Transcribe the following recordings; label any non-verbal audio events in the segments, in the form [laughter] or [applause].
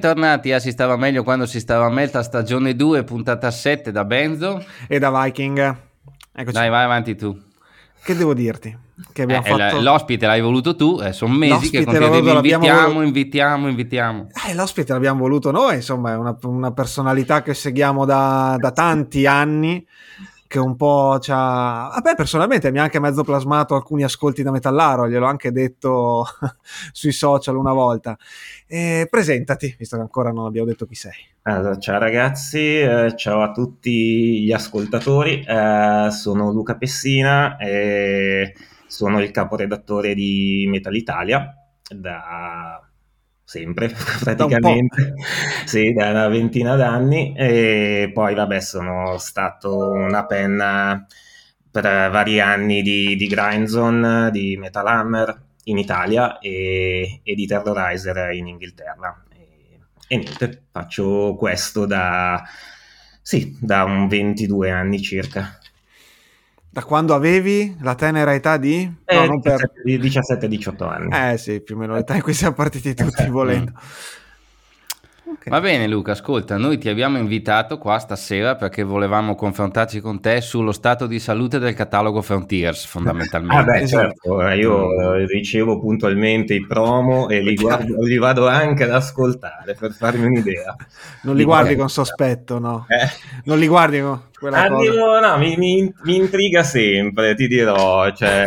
Bentornati a Si stava meglio quando si stava meglio, stagione 2, puntata 7 da Benzo. E da Viking. Eccoci. Dai, vai avanti tu. Che devo dirti? Che abbiamo eh, fatto... L'ospite l'hai voluto tu, eh, sono mesi l'ospite che contieni, invitiamo, voluto... invitiamo, invitiamo. Eh, l'ospite l'abbiamo voluto noi, insomma, è una, una personalità che seguiamo da, da tanti anni che un po' ci ha... A me personalmente mi ha anche mezzo plasmato alcuni ascolti da Metallaro, gliel'ho anche detto [laughs] sui social una volta. E presentati, visto che ancora non abbiamo detto chi sei. Allora, ciao ragazzi, eh, ciao a tutti gli ascoltatori, eh, sono Luca Pessina e sono il caporedattore di Metal Italia da sempre [laughs] praticamente, sì, da una ventina d'anni. E poi vabbè sono stato una penna per vari anni di, di Grindzone, di Metal Hammer in Italia e, e di Terrorizer in Inghilterra. E, e, niente, faccio questo da, sì, da un 22 anni circa. Da quando avevi la tenera età di? Eh, no, per... 17-18 anni. Eh sì, più o meno l'età in cui siamo partiti tutti esatto. volendo. Okay. Va bene Luca, ascolta, noi ti abbiamo invitato qua stasera perché volevamo confrontarci con te sullo stato di salute del catalogo Frontiers fondamentalmente. ah beh certo, eh, io ricevo puntualmente i promo e li, guardo, li vado anche ad ascoltare per farmi un'idea. Non li guardi con sospetto, no? Eh? Non li guardi con Arrivo, no, mi, mi, mi, intriga sempre, ti dirò, cioè,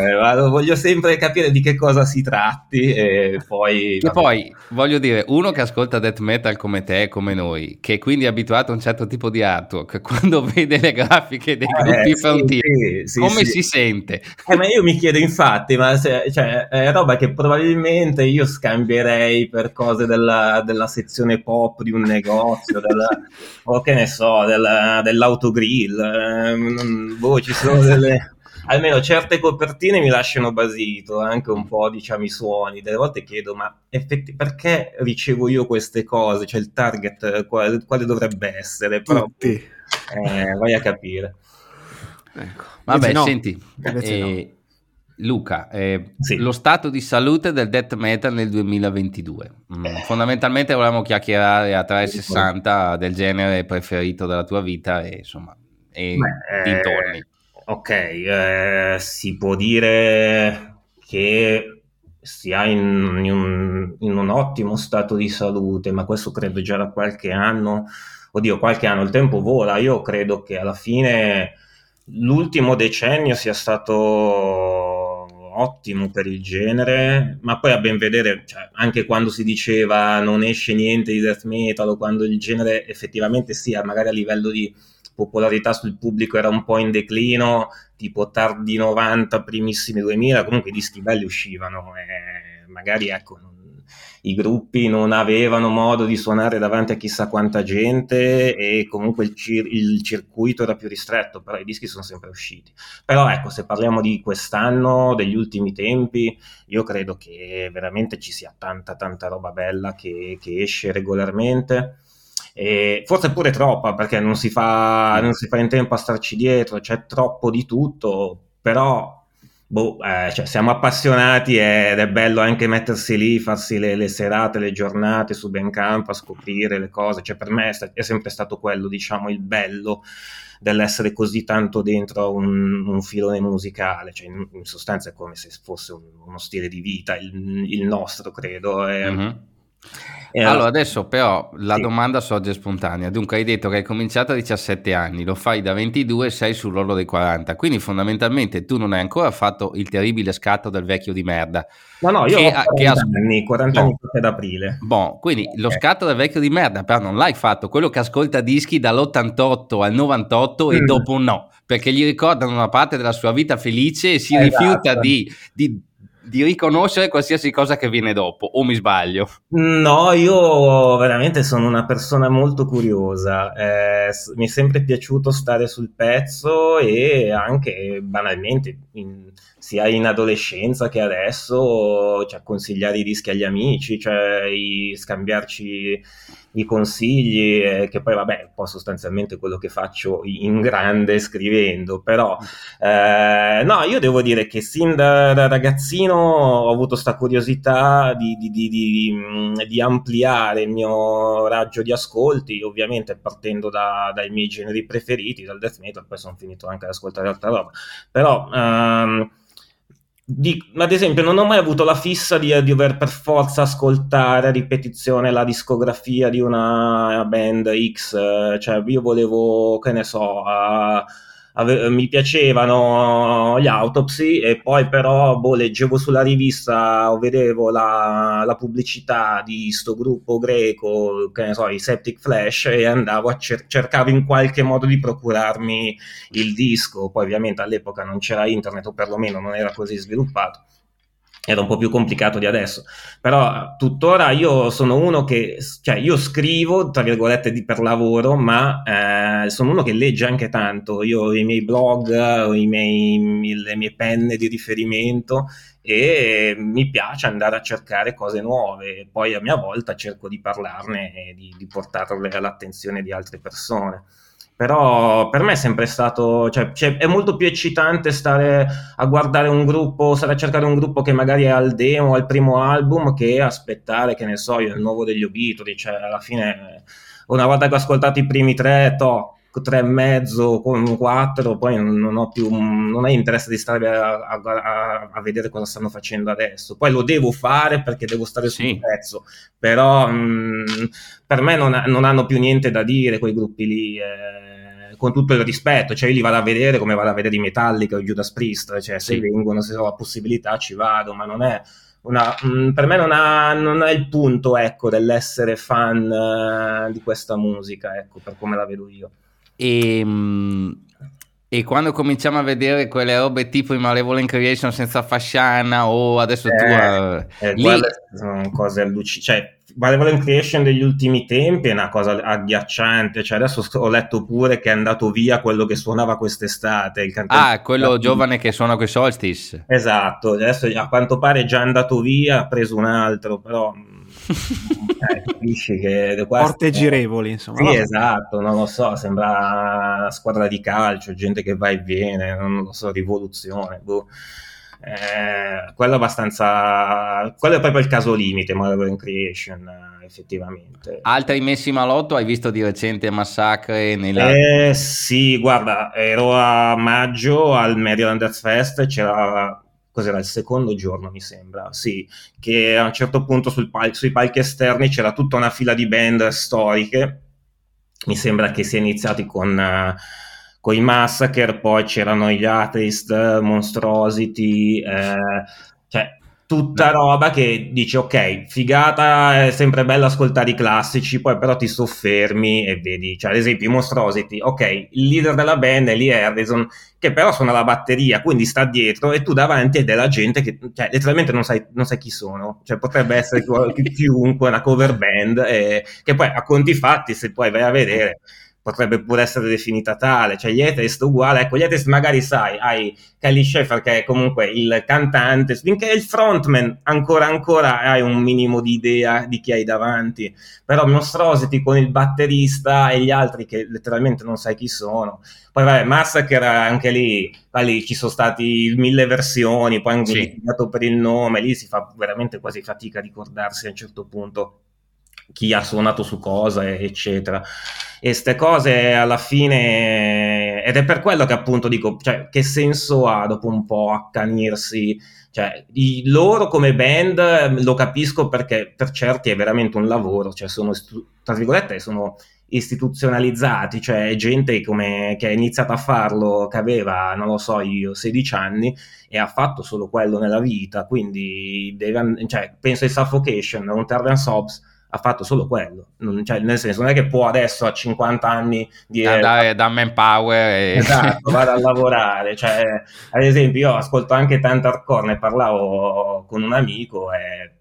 voglio sempre capire di che cosa si tratti e poi... E poi, voglio dire, uno che ascolta death metal come te, come noi, che quindi è abituato a un certo tipo di artwork, [laughs] quando vede le grafiche dei eh, gruppi sì, frontieri, sì, come sì. si sente? Eh, ma io mi chiedo infatti, ma se, cioè, è roba che probabilmente io scambierei per cose della, della sezione pop di un negozio, della, [laughs] o che ne so, della, dell'autogrill Hill, ehm, boh, ci sono delle... [laughs] almeno certe copertine mi lasciano basito, anche un po' diciamo i suoni, delle volte chiedo ma effetti, perché ricevo io queste cose, cioè il target quale, quale dovrebbe essere, però Tutti. Eh, vai a capire. Ecco. Vabbè, no. senti, eh, Luca, eh, sì. lo stato di salute del death metal nel 2022. Mm, eh. Fondamentalmente volevamo chiacchierare a 360 del genere preferito della tua vita e insomma e Beh, dintorni. Eh, ok, eh, si può dire che sia in, in, un, in, un, ottimo stato di salute, ma questo credo già da qualche anno. Oddio, qualche anno, il tempo vola. Io credo che alla fine l'ultimo decennio sia stato ottimo per il genere, ma poi a ben vedere, cioè, anche quando si diceva non esce niente di death metal o quando il genere effettivamente sia magari a livello di popolarità sul pubblico era un po' in declino, tipo tardi 90, primissimi 2000, comunque i dischi belli uscivano e magari ecco, i gruppi non avevano modo di suonare davanti a chissà quanta gente e comunque il, cir- il, circuito era più ristretto, però i dischi sono sempre usciti. Però ecco, se parliamo di quest'anno, degli ultimi tempi, io credo che veramente ci sia tanta tanta roba bella che, che esce regolarmente e forse pure troppa perché non si, fa, non si fa in tempo a starci dietro, c'è troppo di tutto, però boh, eh, cioè, siamo appassionati ed è bello anche mettersi lì, farsi le, le serate, le giornate su Bandcamp a scoprire le cose, cioè per me è, è sempre stato quello, diciamo, il bello dell'essere così tanto dentro un, un filone musicale, cioè in, in, sostanza è come se fosse un, uno stile di vita, il, il nostro credo. E, mm-hmm allora, allora, adesso però la sì. domanda sorge spontanea. Dunque, hai detto che hai cominciato a 17 anni, lo fai da 22 e sei sull'orlo dei 40. Quindi, fondamentalmente, tu non hai ancora fatto il terribile scatto del vecchio di merda. No, no, io che ho 40 che anni, 40 anni no. ad aprile. Bon, quindi okay. lo scatto del vecchio di merda, però non l'hai fatto. Quello che ascolta dischi dall'88 al 98 mm. e dopo no, perché gli ricordano una parte della sua vita felice e si esatto. rifiuta di, di di riconoscere qualsiasi cosa che viene dopo, o mi sbaglio? No, io veramente sono una persona molto curiosa, eh, mi è sempre piaciuto stare sul pezzo e anche banalmente, in, sia in adolescenza che adesso, cioè, consigliare i dischi agli amici, cioè i, scambiarci i consigli, eh, che poi vabbè, un po' sostanzialmente quello che faccio in grande scrivendo, però eh, no, io devo dire che sin da, da ragazzino ho avuto questa curiosità di, di, di, di, ampliare il mio raggio di ascolti, ovviamente partendo da, dai miei generi preferiti, dal death metal, poi sono finito anche ad ascoltare altra roba. Però... Um, di, ad esempio, non ho mai avuto la fissa di, di, dover per forza ascoltare a ripetizione la discografia di una band X, cioè io volevo, che ne so, uh, ave- mi piacevano gli autopsy e poi però boh, leggevo sulla rivista o vedevo la, la, pubblicità di sto gruppo greco, che ne so, i Septic Flash e andavo a cer- cercavo in qualche modo di procurarmi il disco, poi ovviamente all'epoca non c'era internet o perlomeno non era così sviluppato era un po' più complicato di adesso, però tuttora io sono uno che, cioè io scrivo, tra virgolette, di, per lavoro, ma eh, sono uno che legge anche tanto, io ho i miei blog, ho i miei, le mie penne di riferimento e mi piace andare a cercare cose nuove, poi a mia volta cerco di parlarne e di, di portarle all'attenzione di altre persone però per me è sempre stato, cioè, cioè, è molto più eccitante stare a guardare un gruppo, stare a cercare un gruppo che magari è al demo, al primo album, che aspettare, che ne so io, il nuovo degli Obituri, cioè alla fine una volta che ho ascoltato i primi tre, to, tre e mezzo, quattro, poi non ho più, non hai interesse di stare a, a, a, vedere cosa stanno facendo adesso. Poi lo devo fare perché devo stare sul sì. pezzo, però mh, per me non, non, hanno più niente da dire quei gruppi lì. Eh, con tutto il rispetto, cioè io li vado a vedere come vado a vedere i Metallica o i Judas Priest, cioè se sì. vengono, se ho la possibilità ci vado, ma non è una, mh, per me non ha, non è il punto ecco, dell'essere fan uh, di questa musica, ecco, per come la vedo io. E, mh, e, quando cominciamo a vedere quelle robe tipo i Malevolent Creation senza fasciana o adesso eh, tu... Uh, eh, lì... sono cose allucinanti, cioè Malevolent Creation degli ultimi tempi è una cosa agghiacciante. Cioè, adesso ho letto pure che è andato via quello che suonava quest'estate. ah, quello giovane che suona con i Solstice. Esatto, adesso a quanto pare è già andato via, ha preso un altro, però [laughs] eh, capisci che porte girevoli insomma sì esatto non lo so sembra una squadra di calcio gente che va e viene non lo so rivoluzione boh eh, quello è abbastanza quello è proprio il caso limite Marvel Creation effettivamente. Altri messi malotto hai visto di recente massacre nella... eh, sì guarda ero a maggio al Maryland Death Fest c'era cos'era il secondo giorno mi sembra sì che a un certo punto pal- sui palchi esterni c'era tutta una fila di band storiche. Mi sembra che sia iniziati con uh, con i Massacre, poi c'erano gli Atheist, Monstrosity, eh, cioè tutta roba che dici ok, figata, è sempre bello ascoltare i classici, poi però ti soffermi e vedi, cioè ad esempio i Monstrosity, ok, il leader della band è Lee Harrison, che però suona la batteria, quindi sta dietro e tu davanti hai della gente che, cioè letteralmente non sai, non sai chi sono, cioè potrebbe essere [laughs] chiunque, una cover band, eh, che poi a conti fatti se poi vai a vedere potrebbe pure essere definita tale, cioè gli Atheist uguale, ecco gli Atheist magari sai, hai Kelly Sheffer che è comunque il cantante, finché è il frontman ancora ancora hai un minimo di idea di chi hai davanti, però Monstrosity con il batterista e gli altri che letteralmente non sai chi sono, poi vabbè Massacre anche lì, lì ci sono stati mille versioni, poi hanno sì. per il nome, lì si fa veramente quasi fatica a ricordarsi a un certo punto chi ha suonato su cosa, eccetera. E queste cose alla fine, ed è per quello che appunto dico, cioè, che senso ha dopo un po' accanirsi? Cioè, i, loro come band lo capisco perché per certi è veramente un lavoro, cioè sono, tra virgolette, sono istituzionalizzati, cioè gente come, che ha iniziato a farlo, che aveva, non lo so io, 16 anni e ha fatto solo quello nella vita, quindi deve, cioè, penso ai Suffocation, un Terran Sobs, ha fatto solo quello. Non, cioè, nel senso, non è che può adesso a 50 anni dire da, da manpower e... [laughs] esatto, vado a lavorare. Cioè, ad esempio, io ascolto anche tanto hardcore, ne parlavo con un amico e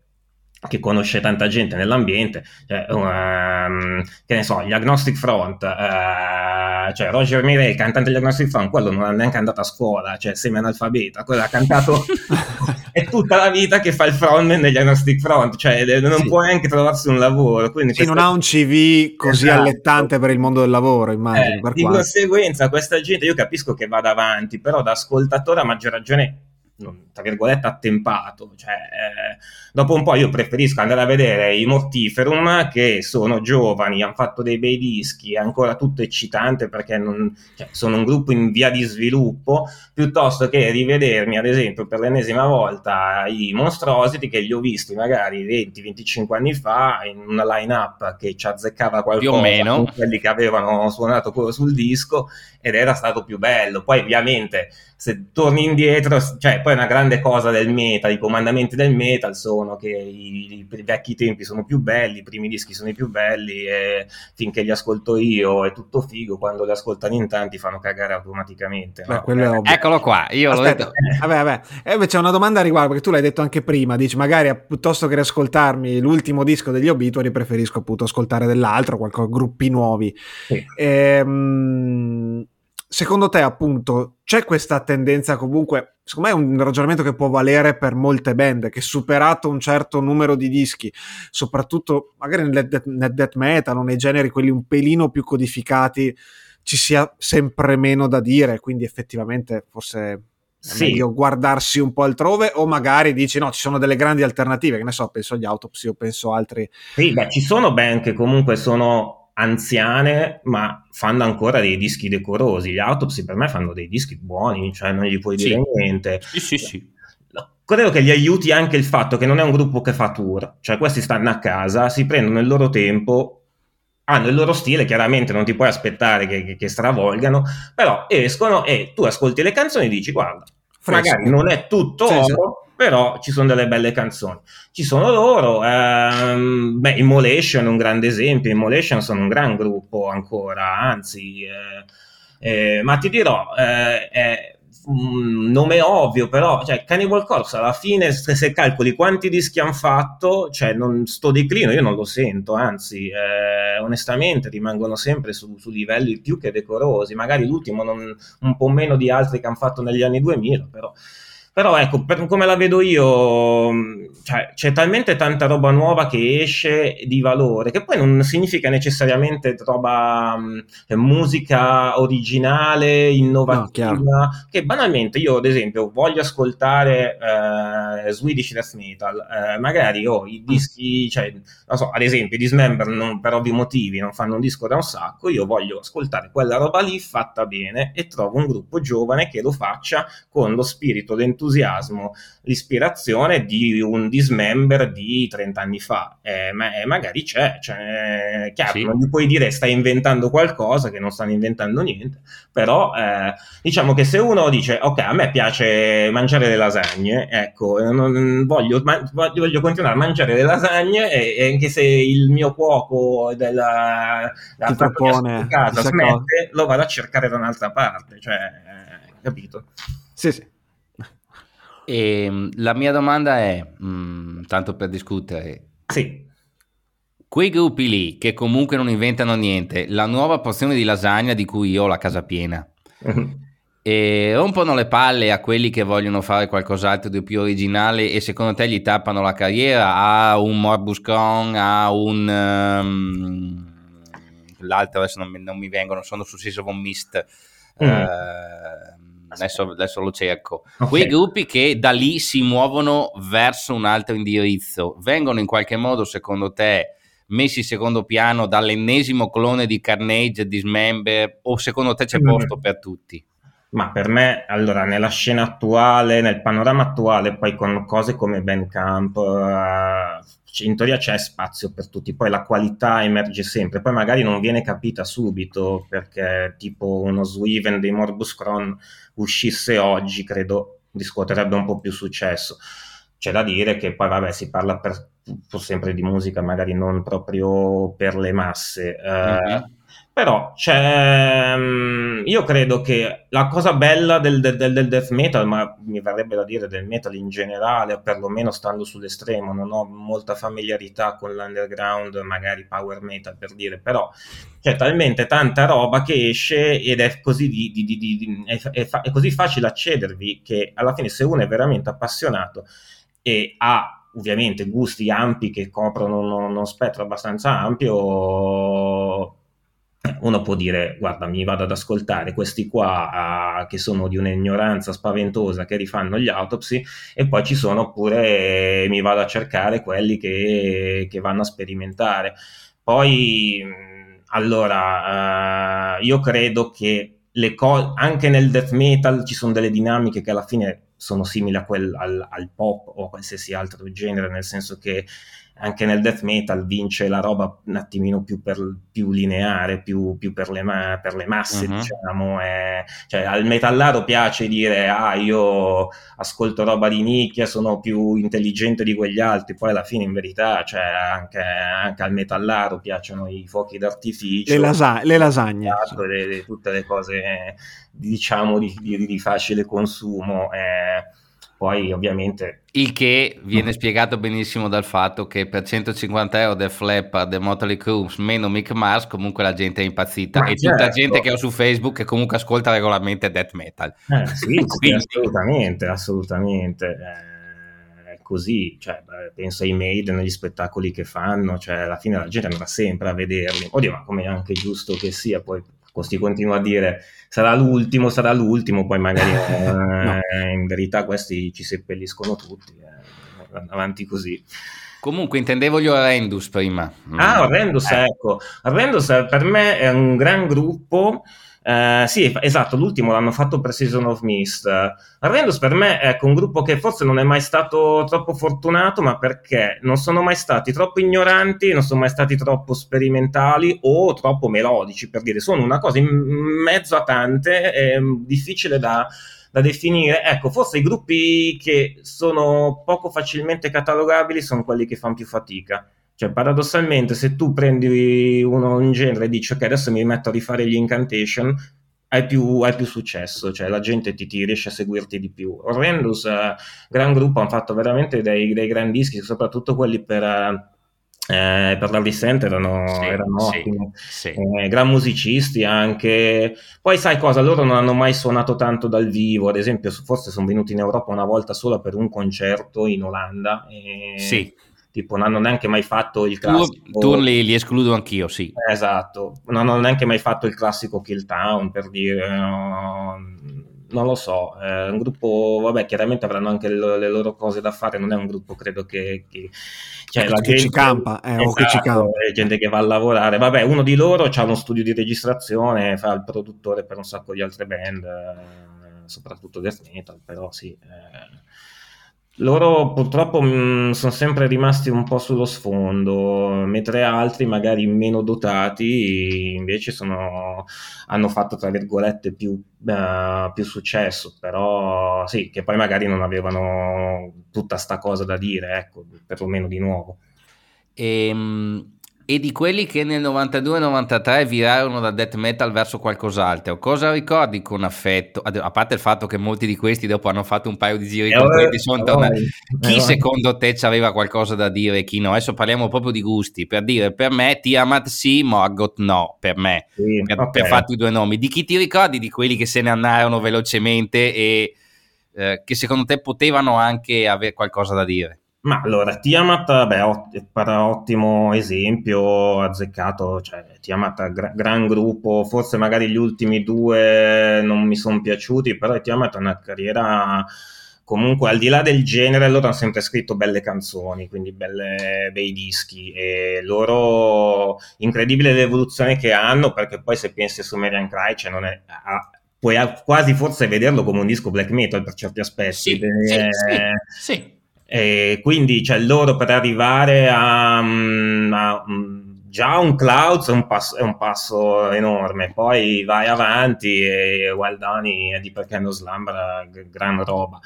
che conosce tanta gente nell'ambiente, cioè, um, che ne so, gli Agnostic Front, uh, cioè Roger Mireille, il cantante degli Agnostic Front, quello non è neanche andato a scuola, cioè semi-analfabeta, quello ha cantato [laughs] [laughs] è tutta la vita che fa il frontman degli Agnostic Front, cioè non sì. può neanche trovarsi un lavoro. Quindi sì, non ha un CV così esatto. allettante per il mondo del lavoro, immagino. Eh, di quanto. conseguenza questa gente, io capisco che vada avanti, però da ascoltatore a maggior ragione tra virgolette, attempato. Cioè, eh, dopo un po' io preferisco andare a vedere i Mortiferum che sono giovani, hanno fatto dei bei dischi, è ancora tutto eccitante perché non, cioè, sono un gruppo in via di sviluppo, piuttosto che rivedermi, ad esempio, per l'ennesima volta i Monstrosity che li ho visti magari 20-25 anni fa in una line-up che ci azzeccava qualcosa più o meno quelli che avevano suonato sul disco ed era stato più bello. Poi ovviamente se torni indietro, cioè poi una grande cosa del metal, i comandamenti del metal sono che i, i, vecchi tempi sono più belli, i primi dischi sono i più belli e finché li ascolto io è tutto figo, quando li ascoltano in tanti fanno cagare automaticamente. No? Beh, Eccolo qua, io Aspetta, l'ho detto. Eh, vabbè, vabbè. E invece c'è una domanda a riguardo, perché tu l'hai detto anche prima, dici magari piuttosto che riascoltarmi l'ultimo disco degli Obituary preferisco appunto ascoltare dell'altro, qualcosa, gruppi nuovi. Sì. Ehm secondo te, appunto, c'è questa tendenza comunque, secondo me è un ragionamento che può valere per molte band, che superato un certo numero di dischi, soprattutto magari nel, de- nel death metal o nei generi quelli un pelino più codificati, ci sia sempre meno da dire, quindi effettivamente forse sì. meglio guardarsi un po' altrove o magari dici no, ci sono delle grandi alternative, che ne so, penso agli autopsy o penso altri. Sì, beh, ci sono band che comunque sono anziane, ma fanno ancora dei dischi decorosi. Gli Autopsy per me fanno dei dischi buoni, cioè non gli puoi dire sì. niente. Sì, sì, sì. Credo che gli aiuti anche il fatto che non è un gruppo che fa tour, cioè questi stanno a casa, si prendono il loro tempo, hanno il loro stile, chiaramente non ti puoi aspettare che, che, che stravolgano, però escono e tu ascolti le canzoni e dici guarda, Fresco. magari non è tutto sì, oro, però ci sono delle belle canzoni. Ci sono loro, ehm, beh, Immolation è un grande esempio, Immolation sono un gran gruppo ancora, anzi, eh, eh, ma ti dirò, eh, è un nome ovvio, però, cioè, Cannibal Corpse alla fine, se, se calcoli quanti dischi hanno fatto, cioè, non, sto declino io non lo sento, anzi, eh, onestamente rimangono sempre su, su, livelli più che decorosi, magari l'ultimo non, un po' meno di altri che hanno fatto negli anni 2000, però però ecco, per come la vedo io, cioè, c'è talmente tanta roba nuova che esce di valore, che poi non significa necessariamente roba, cioè, musica originale, innovativa, no, che banalmente io ad esempio voglio ascoltare eh, Swedish Death Metal, eh, magari ho i dischi, cioè, non so, ad esempio i Dismember non, per ovvi motivi non fanno un disco da un sacco, io voglio ascoltare quella roba lì fatta bene e trovo un gruppo giovane che lo faccia con lo spirito dentro l'entusiasmo, l'ispirazione di un dismember di 30 anni fa. Eh, ma, eh, magari c'è, cioè, chiaro, sì. non gli puoi dire stai inventando qualcosa che non stanno inventando niente, però eh, diciamo che se uno dice ok, a me piace mangiare le lasagne, ecco, non, voglio, ma, voglio, continuare a mangiare le lasagne e, e, anche se il mio cuoco della, della propone, casa smette, lo vado a cercare da un'altra parte, cioè, eh, capito? Sì, sì. E, ehm, la mia domanda è, mh, mm, tanto per discutere, sì. quei gruppi lì che comunque non inventano niente, la nuova porzione di lasagna di cui io ho la casa piena, mm-hmm. e rompono le palle a quelli che vogliono fare qualcos'altro di più originale e secondo te gli tappano la carriera a un Morbus Crohn, a un... Um, l'altro adesso non mi, non mi, vengono, sono su Season of Mist. Mm. Uh, adesso, adesso, lo cerco. Okay. Quei gruppi che da lì si muovono verso un altro indirizzo, vengono in qualche modo, secondo te, messi in secondo piano dall'ennesimo clone di Carnage, Dismember, o secondo te c'è posto per tutti? Ma per me, allora, nella scena attuale, nel panorama attuale, poi con cose come Bandcamp, uh, in teoria c'è spazio per tutti, poi la qualità emerge sempre, poi magari non viene capita subito, perché tipo uno Swiven dei Morbus Cron uscisse oggi, credo riscuoterebbe un po' più successo. C'è da dire che poi, vabbè, si parla per, sempre di musica, magari non proprio per le masse. Mm-hmm. Però c'è, mm, io credo che la cosa bella del, del, del, death metal, ma mi verrebbe da dire del metal in generale, perlomeno stando sull'estremo, non ho molta familiarità con l'underground, magari power metal per dire, però c'è talmente tanta roba che esce ed è così, di, di, di, è, è, fa, è così facile accedervi che alla fine se uno è veramente appassionato e ha ovviamente gusti ampi che coprono uno, uno spettro abbastanza ampio uno può dire guarda mi vado ad ascoltare questi qua uh, che sono di un'ignoranza spaventosa che rifanno gli autopsy e poi ci sono pure mi vado a cercare quelli che, che vanno a sperimentare poi allora uh, io credo che co- anche nel death metal ci sono delle dinamiche che alla fine sono simili a quel, al, al pop o a qualsiasi altro genere nel senso che anche nel death metal vince la roba un attimino più, per, più lineare, più, più per, le ma- per, le masse, uh-huh. diciamo. È, cioè, al metallaro piace dire, ah, io ascolto roba di nicchia, sono più intelligente di quegli altri, poi alla fine in verità, cioè, anche, anche al metallaro piacciono i fuochi d'artificio. Le, lasa- le lasagne. Esatto, le, le, tutte le cose, diciamo, di, di, di facile consumo. Eh, poi ovviamente... Il che viene [laughs] spiegato benissimo dal fatto che per 150 euro del flap The Motley Crue meno Mick Mars comunque la gente è impazzita Ma e certo. tutta gente che ho su Facebook che comunque ascolta regolarmente death metal. Eh, sì, sì [laughs] assolutamente, assolutamente. Eh, così, cioè, penso ai Maiden, negli spettacoli che fanno, cioè alla fine la gente andrà sempre a vederli. Oddio, ma come è anche giusto che sia, poi Costi continua a dire sarà l'ultimo, sarà l'ultimo, poi magari [laughs] eh, no. in verità questi ci seppelliscono tutti, eh, avanti così. Comunque intendevo gli Horrendus prima. Ah, Horrendus, eh. ecco. Horrendus per me è un gran gruppo Uh, sì, esatto, l'ultimo l'hanno fatto per Season of Mist. Arrendus per me è un gruppo che forse non è mai stato troppo fortunato, ma perché non sono mai stati troppo ignoranti, non sono mai stati troppo sperimentali o troppo melodici, per dire, sono una cosa in mezzo a tante, è difficile da, da definire. Ecco, forse i gruppi che sono poco facilmente catalogabili sono quelli che fanno più fatica cioè, paradossalmente, se tu prendi uno in genere e dici ok, adesso mi metto a rifare gli incantation, hai più, hai più successo, cioè la gente ti, ti, riesce a seguirti di più. Horrendous, eh, gran gruppo, hanno fatto veramente dei, dei gran dischi, soprattutto quelli per... Eh, per la Dissent erano, sì, erano sì, ottimi, sì. Eh, gran musicisti anche. Poi sai cosa? Loro non hanno mai suonato tanto dal vivo, ad esempio, forse sono venuti in Europa una volta sola per un concerto in Olanda. E... Sì tipo non hanno neanche mai fatto il classico... Tu, li, li, escludo anch'io, sì. Esatto, non hanno neanche mai fatto il classico Kill Town, per dire... No, non lo so, è un gruppo, vabbè, chiaramente avranno anche le, le, loro cose da fare, non è un gruppo, credo che... che cioè, la che gente, ci campa, eh, esatto, che ci campa. È gente che va a lavorare. Vabbè, uno di loro ha uno studio di registrazione, fa il produttore per un sacco di altre band, eh, soprattutto death metal, però sì... Eh, loro purtroppo mm, sono sempre rimasti un po' sullo sfondo, mentre altri, magari meno dotati, invece sono, hanno fatto, tra virgolette, più, uh, più, successo, però sì, che poi magari non avevano tutta sta cosa da dire, ecco, perlomeno di nuovo. E, ehm, e di quelli che nel 92-93 virarono da death metal verso qualcos'altro, cosa ricordi con affetto? A parte il fatto che molti di questi dopo hanno fatto un paio di giri eh, completi, sono tornati. Chi eh, secondo te aveva qualcosa da dire e chi no? Adesso parliamo proprio di gusti. Per dire, per me Tiamat sì, Morgoth no, per me, sì, per, okay. per farti due nomi. Di chi ti ricordi di quelli che se ne andarono velocemente e eh, che secondo te potevano anche avere qualcosa da dire? Ma allora, Tiamat, beh, ott- ottimo esempio, azzeccato, cioè Tiamat, gra- gran gruppo, forse magari gli ultimi due non mi sono piaciuti, però Tiamat ha una carriera comunque al di là del genere, loro hanno sempre scritto belle canzoni, quindi belle, bei dischi e loro, incredibile l'evoluzione che hanno, perché poi se pensi su Marian Cry, cioè non è... Ha, puoi quasi forse vederlo come un disco black metal per certi aspetti. Sì, sì, sì, sì. E quindi cioè, loro per arrivare a, mm, a, mm, già un cloud è un, passo, è un, passo, enorme, poi vai avanti e Wildani è di perché non slambra gran roba.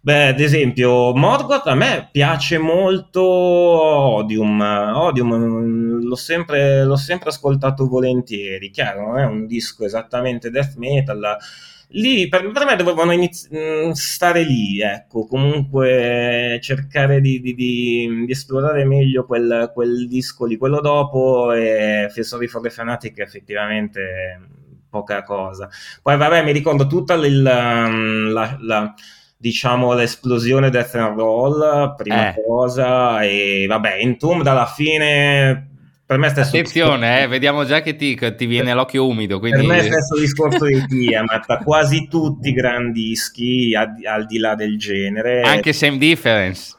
Beh, ad esempio, Morgoth a me piace molto Odium, Odium l'ho sempre, l'ho sempre ascoltato volentieri, chiaro, non è un disco esattamente death metal, lì per, per me dovevano inizi- mm, stare lì, ecco, comunque cercare di, di, di, di esplorare meglio quel, quel, disco lì, quello dopo e Sorry for the Fanatic effettivamente poca cosa. Poi vabbè, mi ricordo tutta il, mm, la, la diciamo l'esplosione Death and Roll, prima eh. cosa, e vabbè, Entombed alla fine per me stesso Attenzione, eh, vediamo già che ti, ti viene l'occhio umido. Quindi... Per me stesso discorso di Tiamat, quasi tutti i grandi dischi al, al di là del genere. Anche Same Difference.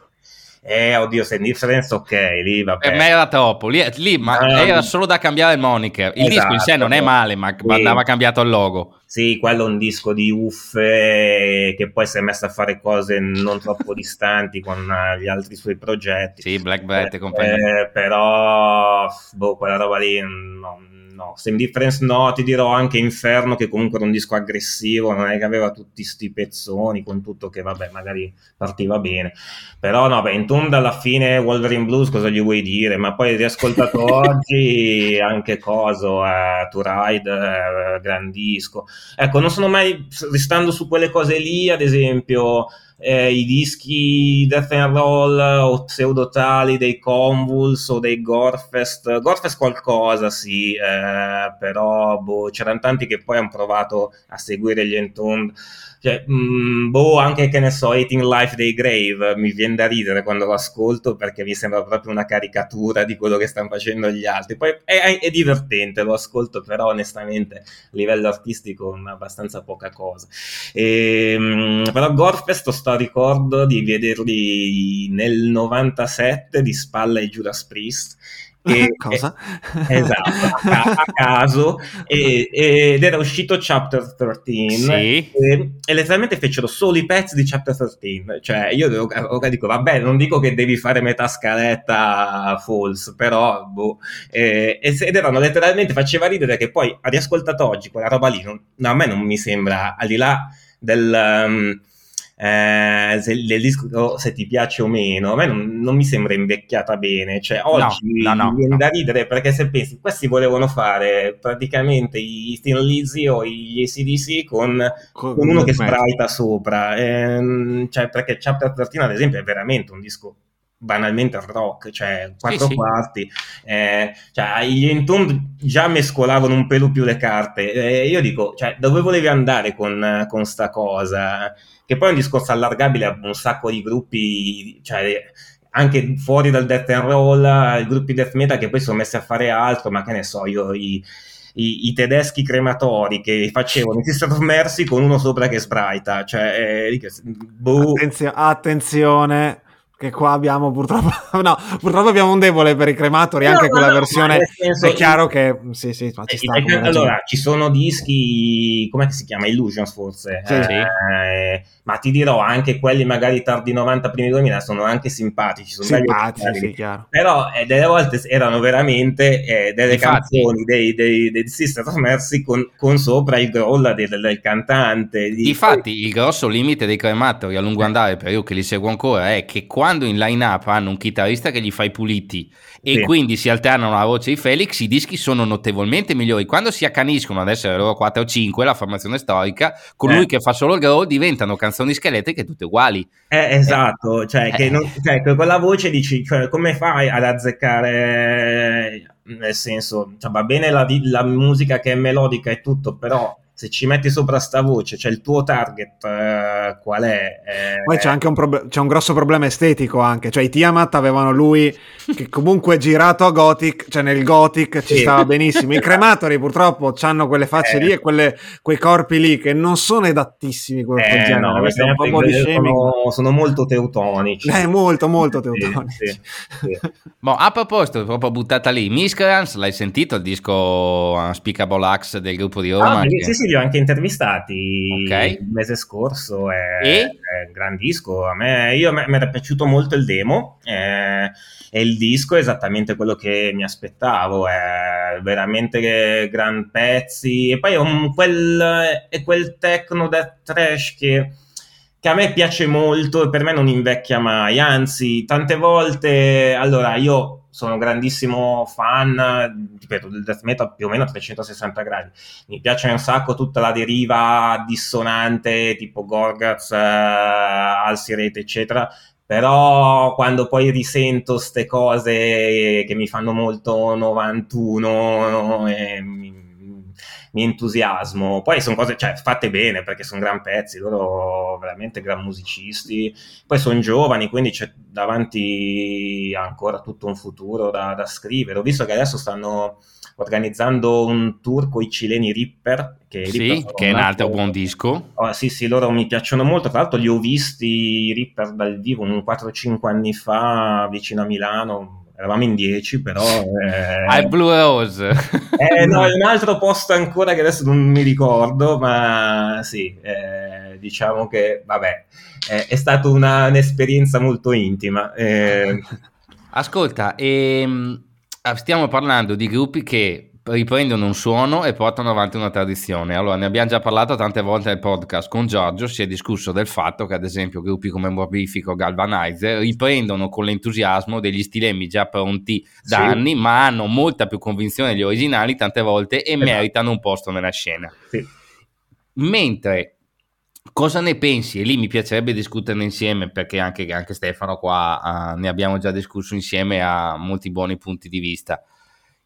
Eh, oddio, se difference, ok, lì vabbè. Per me era troppo, lì, lì ma um, era solo da cambiare il moniker. Il esatto, disco in sé non è male, ma sì. andava cambiato il logo. Sì, quello è un disco di uffe che poi si è messo a fare cose non troppo distanti con gli altri suoi progetti. Sì, Black Bat e compagnia. Eh, però, boh, quella roba lì no, no. Same Difference no, ti dirò anche Inferno che comunque era un disco aggressivo, non è che aveva tutti sti pezzoni con tutto che vabbè magari partiva bene. Però no, beh, in Tomb alla fine Wolverine Blues cosa gli vuoi dire? Ma poi riascoltato [laughs] oggi anche Coso, eh, To Ride, eh, gran disco. Ecco, non sono mai, restando su quelle cose lì, ad esempio eh, i dischi Death and Roll o pseudotali dei Convuls o dei Gorfest. Gorfest qualcosa, sì, eh, però boh, c'erano tanti che poi hanno provato a seguire gli Entombed cioè, mh, mm, boh, anche che ne so, Eating Life dei Grave mi viene da ridere quando lo ascolto perché mi sembra proprio una caricatura di quello che stanno facendo gli altri. Poi è, è divertente, lo ascolto, però onestamente a livello artistico è abbastanza poca cosa. E, mh, però Gorfest sto ricordo di vederli nel 97 di spalla ai Judas Priest [laughs] e, Cosa? E, [laughs] esatto, a, a caso, e, ed era uscito Chapter 13 sì. e, e, letteralmente fecero solo i pezzi di Chapter 13, cioè io ora dico vabbè non dico che devi fare metà scaletta false, però boh, ed erano letteralmente, faceva ridere che poi riascoltato oggi quella roba lì, non, no, a me non mi sembra, al di là del... Um, eh, se il disco se ti piace o meno, a me non, non mi sembra invecchiata bene. Cioè, oggi no, no, no, viene da ridere perché se pensi, questi volevano fare praticamente i Thin Lizzy o gli ACDC con, con, con uno che sprita sopra. Eh, cioè, perché Chapter 13, ad esempio, è veramente un disco banalmente rock, cioè quattro sì, quarti. Sì. Eh, cioè, gli Entombed già mescolavano un pelo più le carte. Eh, io dico, cioè, dove volevi andare con, con sta cosa? che poi è un discorso allargabile a un sacco di gruppi, cioè anche fuori dal death and roll, i gruppi death metal che poi sono messi a fare altro, ma che ne so, io i, i, i tedeschi crematori che facevano i Sister of Mercy con uno sopra che sbraita, cioè eh, boh. Attenzio- attenzione che qua abbiamo purtroppo [laughs] no, purtroppo abbiamo un debole per i crematori no, anche no, quella no, versione è chiaro che sì sì ci sta eh, allora ci sono dischi come si chiama? Illusions forse? Sì, eh, ma ti dirò anche quelli magari tardi 90 primi 2000 sono anche simpatici sono simpatici sì, chiaro. però eh, delle volte erano veramente eh, delle Infatti. canzoni dei, dei, dei Sister of Mercy con, con sopra il grolla del, del cantante di... Difatti il grosso limite dei crematori a lungo andare per io che li seguo ancora è che quando quando in line up hanno un chitarrista che gli fa i puliti e sì. quindi si alternano la voce di Felix, i dischi sono notevolmente migliori. Quando si accaniscono ad essere loro 4 o 5, la formazione storica, con eh. lui che fa solo il grow diventano canzoni scheletriche tutte uguali. Eh, esatto, cioè, eh. Che non, cioè, con la voce dici cioè, come fai ad azzeccare nel senso, cioè, va bene la, la, musica che è melodica e tutto, però se ci metti sopra sta voce, cioè il tuo target eh, qual è? Eh, Poi c'è anche un, prob- c'è un, grosso problema estetico anche, cioè i Tiamat avevano lui che comunque girato a Gothic, cioè nel Gothic ci sì. stava benissimo, i [laughs] crematori purtroppo hanno quelle facce eh. lì e quelle, quei corpi lì che non sono adattissimi a eh, genere, no, questo è un po' body sono, sono, molto teutonici. Eh, molto molto teutonici. Sì, sì, boh, a proposito, proprio buttata lì, Miscreants, l'hai sentito il disco Unspeakable Axe del gruppo di Roma? Ah, che... Sì, sì, li ho anche intervistati okay. il mese scorso. È, e? è un gran disco. A me, io, mi era piaciuto molto il demo. Eh, e il disco è esattamente quello che mi aspettavo. È veramente gran pezzi. E poi è, un, quel, è quel techno death trash che che a me piace molto e per me non invecchia mai, anzi, tante volte, allora io sono un grandissimo fan, ripeto, del death metal più o meno a 360 gradi. Mi piace un sacco tutta la deriva dissonante, tipo Gorgaz, eh, Alsirete, eccetera. Però quando poi risento queste cose che mi fanno molto 91 e mi, entusiasmo. Poi sono cose cioè, fatte bene perché sono gran pezzi, loro veramente gran musicisti. Poi sono giovani, quindi c'è davanti ancora tutto un futuro da, da scrivere. Ho visto che adesso stanno organizzando un tour con i cileni Ripper. Che, sì, Ripper che è un altro buon disco. Oh, sì, sì, loro mi piacciono molto. Tra l'altro li ho visti i Ripper dal vivo un 4-5 anni fa vicino a Milano eravamo in 10 però eh... al Blue Rose [laughs] eh, no in un altro posto ancora che adesso non mi ricordo ma sì eh, diciamo che vabbè eh, è stata una, un'esperienza molto intima eh. ascolta ehm, stiamo parlando di gruppi che riprendono un suono e portano avanti una tradizione. Allora, ne abbiamo già parlato tante volte nel podcast con Giorgio, si è discusso del fatto che ad esempio gruppi come Morbifico, Galvanizer riprendono con l'entusiasmo degli stilemi già pronti da sì. anni, ma hanno molta più convinzione degli originali tante volte e esatto. meritano un posto nella scena. Sì. Mentre Cosa ne pensi? E lì mi piacerebbe discuterne insieme perché anche, anche Stefano qua uh, ne abbiamo già discusso insieme a molti buoni punti di vista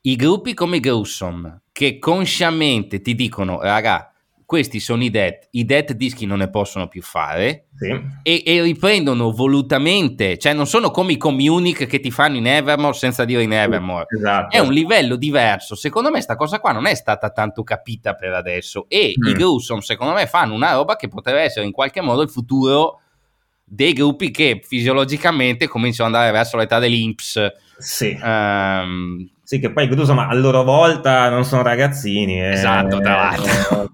i gruppi come i Gruesome che consciamente ti dicono raga questi sono i dead, i dead dischi non ne possono più fare sì. e, e, riprendono volutamente, cioè non sono come i communic che ti fanno in Evermore senza dire in Evermore, esatto. è un livello diverso, secondo me sta cosa qua non è stata tanto capita per adesso e mm. i Gruesome secondo me fanno una roba che potrebbe essere in qualche modo il futuro dei gruppi che fisiologicamente cominciano ad andare verso l'età dell'Imps sì. Um, sì, che poi insomma a loro volta non sono ragazzini. Eh, esatto, tra l'altro.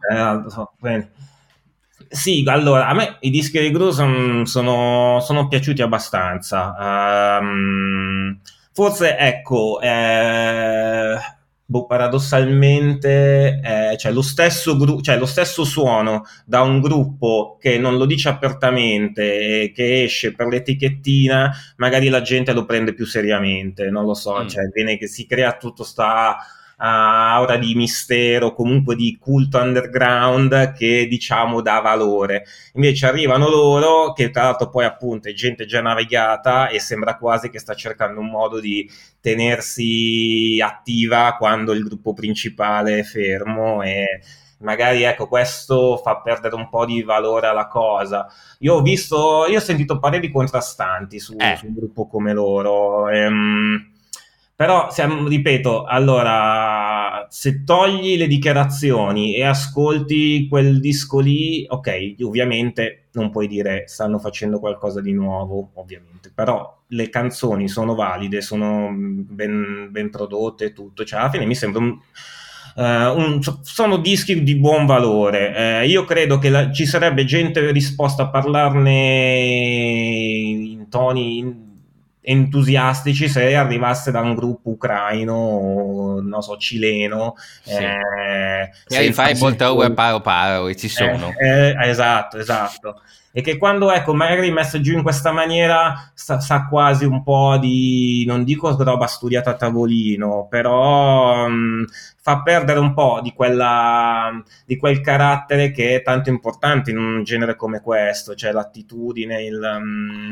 Eh, sì, allora, a me i dischi di Gruesome sono, sono piaciuti abbastanza. Um, forse, ecco, eh, boh, paradossalmente eh, cioè lo, stesso gru- cioè lo stesso suono da un gruppo che non lo dice apertamente e che esce per l'etichettina, magari la gente lo prende più seriamente, non lo so, mm. cioè viene che si crea tutto sta aura di mistero, comunque di culto underground che diciamo dà valore. Invece arrivano loro, che tra l'altro poi appunto è gente già navigata e sembra quasi che sta cercando un modo di tenersi attiva quando il gruppo principale è fermo e magari ecco questo fa perdere un po' di valore alla cosa. Io ho visto, io ho sentito pareri contrastanti su, eh. su un gruppo come loro. Ehm, però, siamo, ripeto, allora, se togli le dichiarazioni e ascolti quel disco lì, ok, ovviamente non puoi dire stanno facendo qualcosa di nuovo, ovviamente, però le canzoni sono valide, sono ben, ben prodotte e tutto, cioè alla fine mi sembra un... Uh, un, sono dischi di buon valore. Uh, io credo che la, ci sarebbe gente disposta a parlarne in toni in, entusiastici se arrivasse da un gruppo ucraino non so cileno sì. eh, e fai molto poi... paro paro e ci sono eh, eh, esatto esatto e che quando ecco magari messo giù in questa maniera sa, sa, quasi un po' di non dico roba studiata a tavolino però mh, mm, fa perdere un po' di quella di quel carattere che è tanto importante in un genere come questo cioè l'attitudine il mh, mm,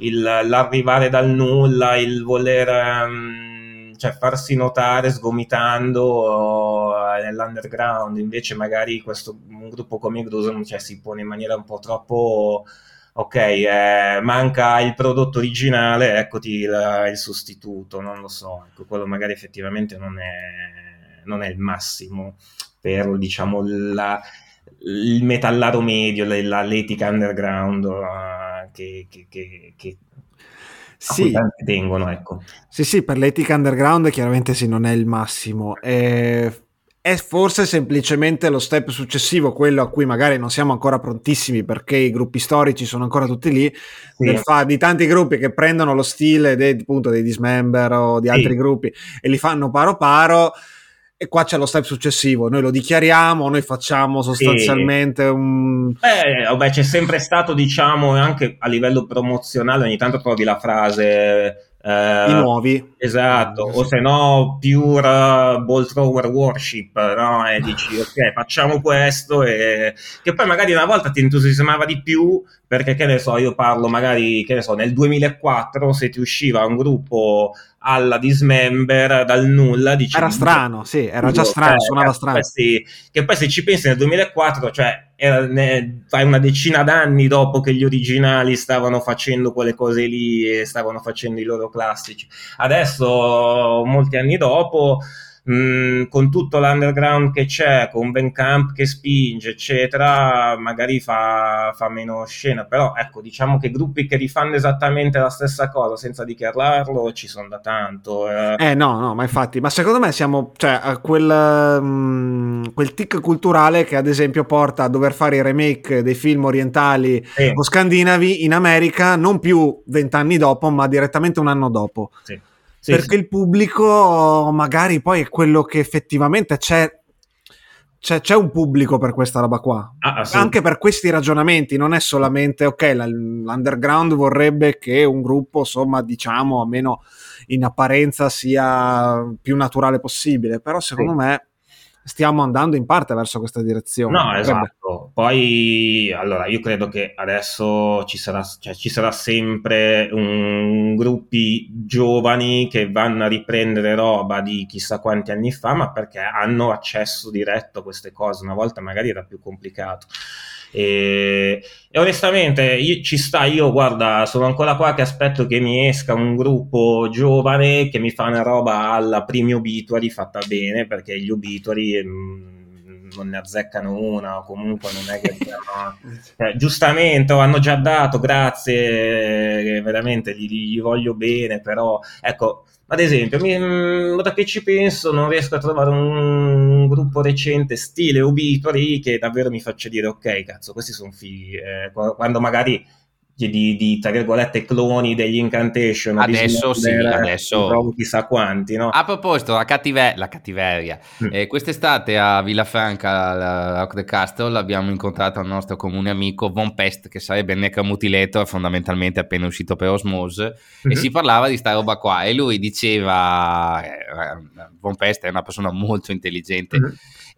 il, l'arrivare dal nulla, il voler um, cioè farsi notare sgomitando uh, nell'underground, invece magari questo, un gruppo come Grusum cioè, si pone in maniera un po' troppo ok, eh, manca il prodotto originale, eccoti il, il, sostituto, non lo so, ecco, quello magari effettivamente non è, non è il massimo per, diciamo, la, il metallaro medio, l'etica underground. Uh, che, che, che, che sì. tengono. Ecco. Sì, sì, per l'etica underground chiaramente sì, non è il massimo. È, è forse semplicemente lo step successivo, quello a cui magari non siamo ancora prontissimi perché i gruppi storici sono ancora tutti lì, sì. fa, di tanti gruppi che prendono lo stile dei, appunto, dei Dismember o di sì. altri gruppi e li fanno paro paro e qua c'è lo step successivo, noi lo dichiariamo, noi facciamo sostanzialmente sì. un... Beh, vabbè, c'è sempre stato, diciamo, anche a livello promozionale, ogni tanto trovi la frase Uh, I nuovi. Esatto, o se no pure ball thrower worship, no? E dici [laughs] ok, facciamo questo e che poi magari una volta ti entusiasmava di più perché che ne so, io parlo magari, che ne so, nel 2004 se ti usciva un gruppo alla dismember dal nulla dici, era strano, sì, era già strano, cioè, suonava strano. Che poi se ci pensi nel 2004, cioè fai una decina d'anni dopo che gli originali stavano facendo quelle cose lì e stavano facendo i loro classici. Adesso, molti anni dopo, mh, con tutto l'underground che c'è, con Ben Camp che spinge, eccetera, magari fa, fa, meno scena. Però ecco, diciamo che gruppi che rifanno esattamente la stessa cosa senza dichiararlo ci sono da tanto. Eh. eh no, no, ma infatti, ma secondo me siamo cioè, a quel, mh, quel tic culturale che ad esempio porta a dover fare i remake dei film orientali sì. o scandinavi in America non più vent'anni dopo, ma direttamente un anno dopo. Sì. Sì, perché sì. il pubblico magari poi è quello che effettivamente c'è c'è, c'è, un pubblico per questa roba qua. Ah, Anche per questi ragionamenti, non è solamente ok, l'underground vorrebbe che un gruppo, insomma, diciamo, almeno in apparenza sia più naturale possibile, però secondo sì. me stiamo andando in parte verso questa direzione. No, esatto. Poi, allora, io credo che adesso ci sarà, cioè, ci sarà sempre un gruppi giovani che vanno a riprendere roba di chissà quanti anni fa, ma perché hanno accesso diretto a queste cose. Una volta magari era più complicato. E, e onestamente io, ci sta, io guarda, sono ancora qua che aspetto che mi esca un gruppo giovane che mi fa una roba alla primi obituary fatta bene, perché gli obituary... Mh, mm, non ne azzeccano una o comunque non è che eh, [laughs] giustamente hanno già dato grazie veramente gli, gli voglio bene però ecco ad esempio, mi, mm, da che ci penso, non riesco a trovare un, gruppo recente stile Obituary che davvero mi faccia dire ok, cazzo, questi sono fighi. Eh, quando magari di, di, tra virgolette cloni degli incantation adesso sì adesso trovo chissà quanti no? a proposito la, cattive- la cattiveria mm. eh, quest'estate a Villafranca al Rock the Castle abbiamo incontrato il nostro comune amico Von Pest che sarebbe Necromutilator fondamentalmente appena uscito per Osmose mm-hmm. e si parlava di sta roba qua e lui diceva eh, Von Pest è una persona molto intelligente mm-hmm.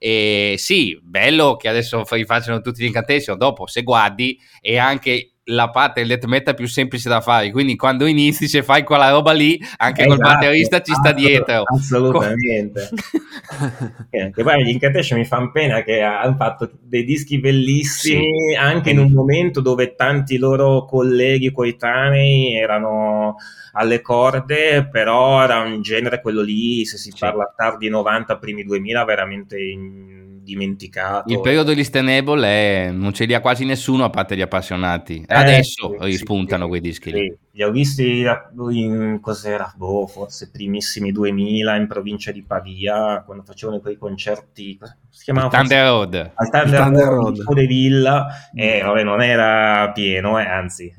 E sì, bello che adesso rifacciano tutti gli incantation. Dopo, se guardi, è anche la parte del death metal più semplice da fare quindi quando inizi se fai quella roba lì anche esatto, col batterista ci sta dietro assolutamente [laughs] eh, che poi gli Incantation mi fanno pena che hanno fatto dei dischi bellissimi sì. anche in un momento dove tanti loro colleghi coetanei erano alle corde però era un genere quello lì se si sì. parla tardi 90 primi 2000 veramente in dimenticato. Il periodo degli Stenable è, non ce li ha quasi nessuno a parte gli appassionati. Eh, Adesso sì, rispuntano sì, quei dischi sì. Li ho visti in cos'era? Boh, forse primissimi 2000 in provincia di Pavia, quando facevano quei concerti. Si chiamava? Thunder Road. Al Thunder, Thunder Road, Road. de Villa. E eh, vabbè, non era pieno, eh, [laughs] anzi.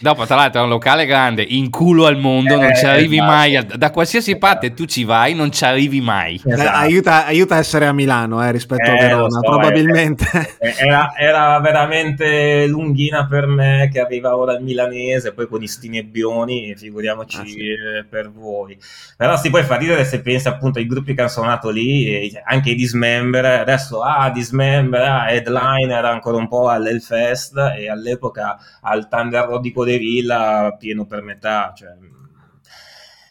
Dopo, tra l'altro, è un locale grande, in culo al mondo, non ci arrivi esatto. mai. Da qualsiasi parte tu ci vai, non ci arrivi mai. Esatto. Aiuta, aiuta, a essere a Milano eh, rispetto a eh, Verona, so, probabilmente. Era, era veramente lunghina per me che arrivavo dal milanese inglese, poi con i sti nebbioni, figuriamoci ah, sì. Eh, per voi. Però si può far ridere se pensi appunto ai gruppi che hanno suonato lì, anche i Dismember, adesso ah, Dismember, ah, Headline era ancora un po' all'Elfest e all'epoca al Thunder Road di Codevilla pieno per metà, cioè...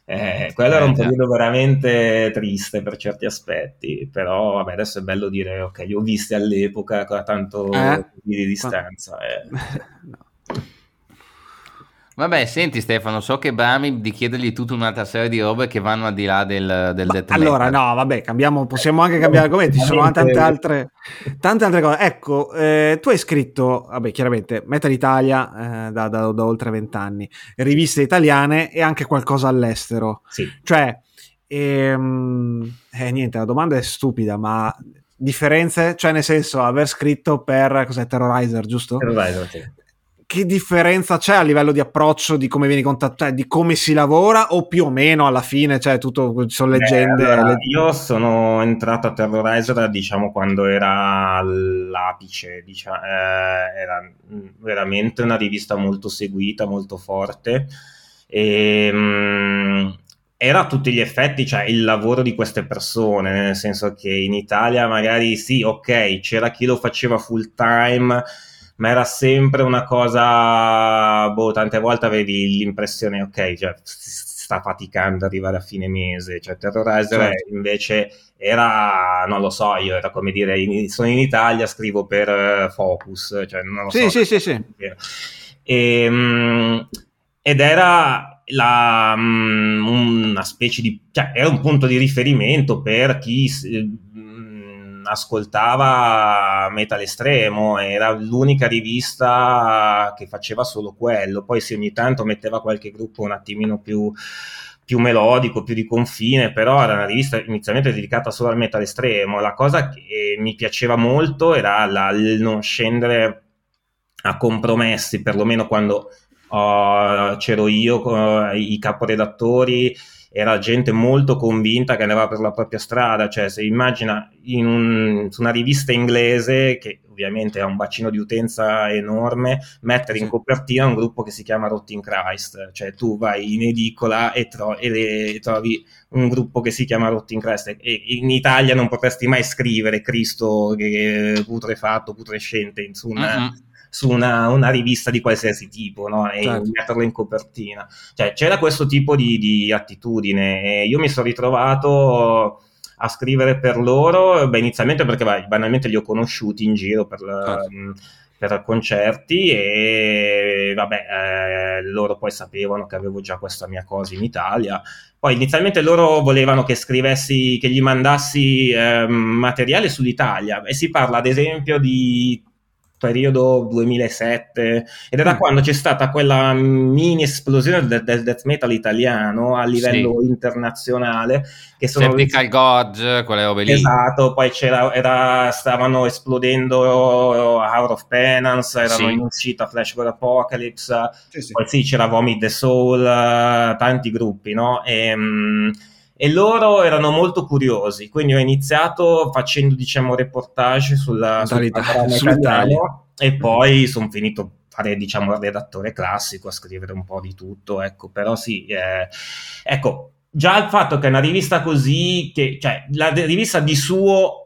Eh, quello era un eh, periodo veramente triste per certi aspetti, però vabbè, adesso è bello dire ok, li ho visti all'epoca con tanto eh? di distanza. Eh. [laughs] no. Vabbè, senti Stefano, so che Brami di chiedergli tutta un'altra serie di robe che vanno al di là del, del death Allora, no, vabbè, cambiamo, possiamo anche cambiare argomenti, ci sono tante altre, tante altre cose. Ecco, eh, tu hai scritto, vabbè, chiaramente, Metal Italia eh, da, da, da, oltre vent'anni, riviste italiane e anche qualcosa all'estero. Sì. Cioè, ehm, eh, niente, la domanda è stupida, ma differenze? Cioè, nel senso, aver scritto per, cos'è, Terrorizer, giusto? Terrorizer, sì che differenza c'è a livello di approccio, di come vieni contattato, cioè di come si lavora o più o meno alla fine, cioè tutto, sono leggende? Eh, allora. Io sono entrato a Terrorizer diciamo quando era all'apice, diciamo, eh, era veramente una rivista molto seguita, molto forte E, um, era a tutti gli effetti cioè, il lavoro di queste persone, nel senso che in Italia magari sì, ok, c'era chi lo faceva full time, ma era sempre una cosa, boh, tante volte avevi l'impressione, ok, cioè, sta faticando ad arrivare a fine mese, cioè Terrorizer certo. invece era, non lo so, io era come dire, in, sono in Italia, scrivo per uh, Focus, cioè non lo sì, so. Sì, sì, sì. E, um, ed era la, um, una specie di... cioè era un punto di riferimento per chi um, ascoltava Metal Estremo, era l'unica rivista che faceva solo quello, poi se ogni tanto metteva qualche gruppo un attimino più più melodico, più di confine, però era una rivista inizialmente dedicata solo al metal estremo. La cosa che mi piaceva molto era la, il non scendere a compromessi, perlomeno quando uh, c'ero io, uh, i caporedattori, era gente molto convinta che andava per la propria strada, cioè se immagina in un, su una rivista inglese che ovviamente ha un bacino di utenza enorme, mettere in copertina un gruppo che si chiama Rotting Christ, cioè tu vai in edicola e, tro- e, le- trovi un gruppo che si chiama Rotting Christ. E in Italia non potresti mai scrivere Cristo che putrefatto, putrescente su una... Su una, una, rivista di qualsiasi tipo no? e certo. metterla in copertina. Cioè, c'era questo tipo di, di attitudine e io mi sono ritrovato a scrivere per loro, beh, inizialmente perché beh, banalmente li ho conosciuti in giro per, certo. mh, per concerti e vabbè, eh, loro poi sapevano che avevo già questa mia cosa in Italia. Poi inizialmente loro volevano che scrivessi, che gli mandassi eh, materiale sull'Italia e si parla ad esempio di periodo 2007 ed era mm. quando c'è stata quella mini esplosione del, del death metal italiano a livello sì. internazionale che sono Septical God, quelle robe lì esatto, poi c'era, era, stavano esplodendo Hour of Penance erano sì. in uscita Flash God Apocalypse sì, poi sì c'era Vomit the Soul tanti gruppi no? e, um, e loro erano molto curiosi, quindi ho iniziato facendo diciamo reportage sulla, sull'Italia, sull'Italia. e poi sono finito a fare diciamo il redattore classico, a scrivere un po' di tutto, ecco, però sì, eh, ecco, già il fatto che è una rivista così, che, cioè la rivista di suo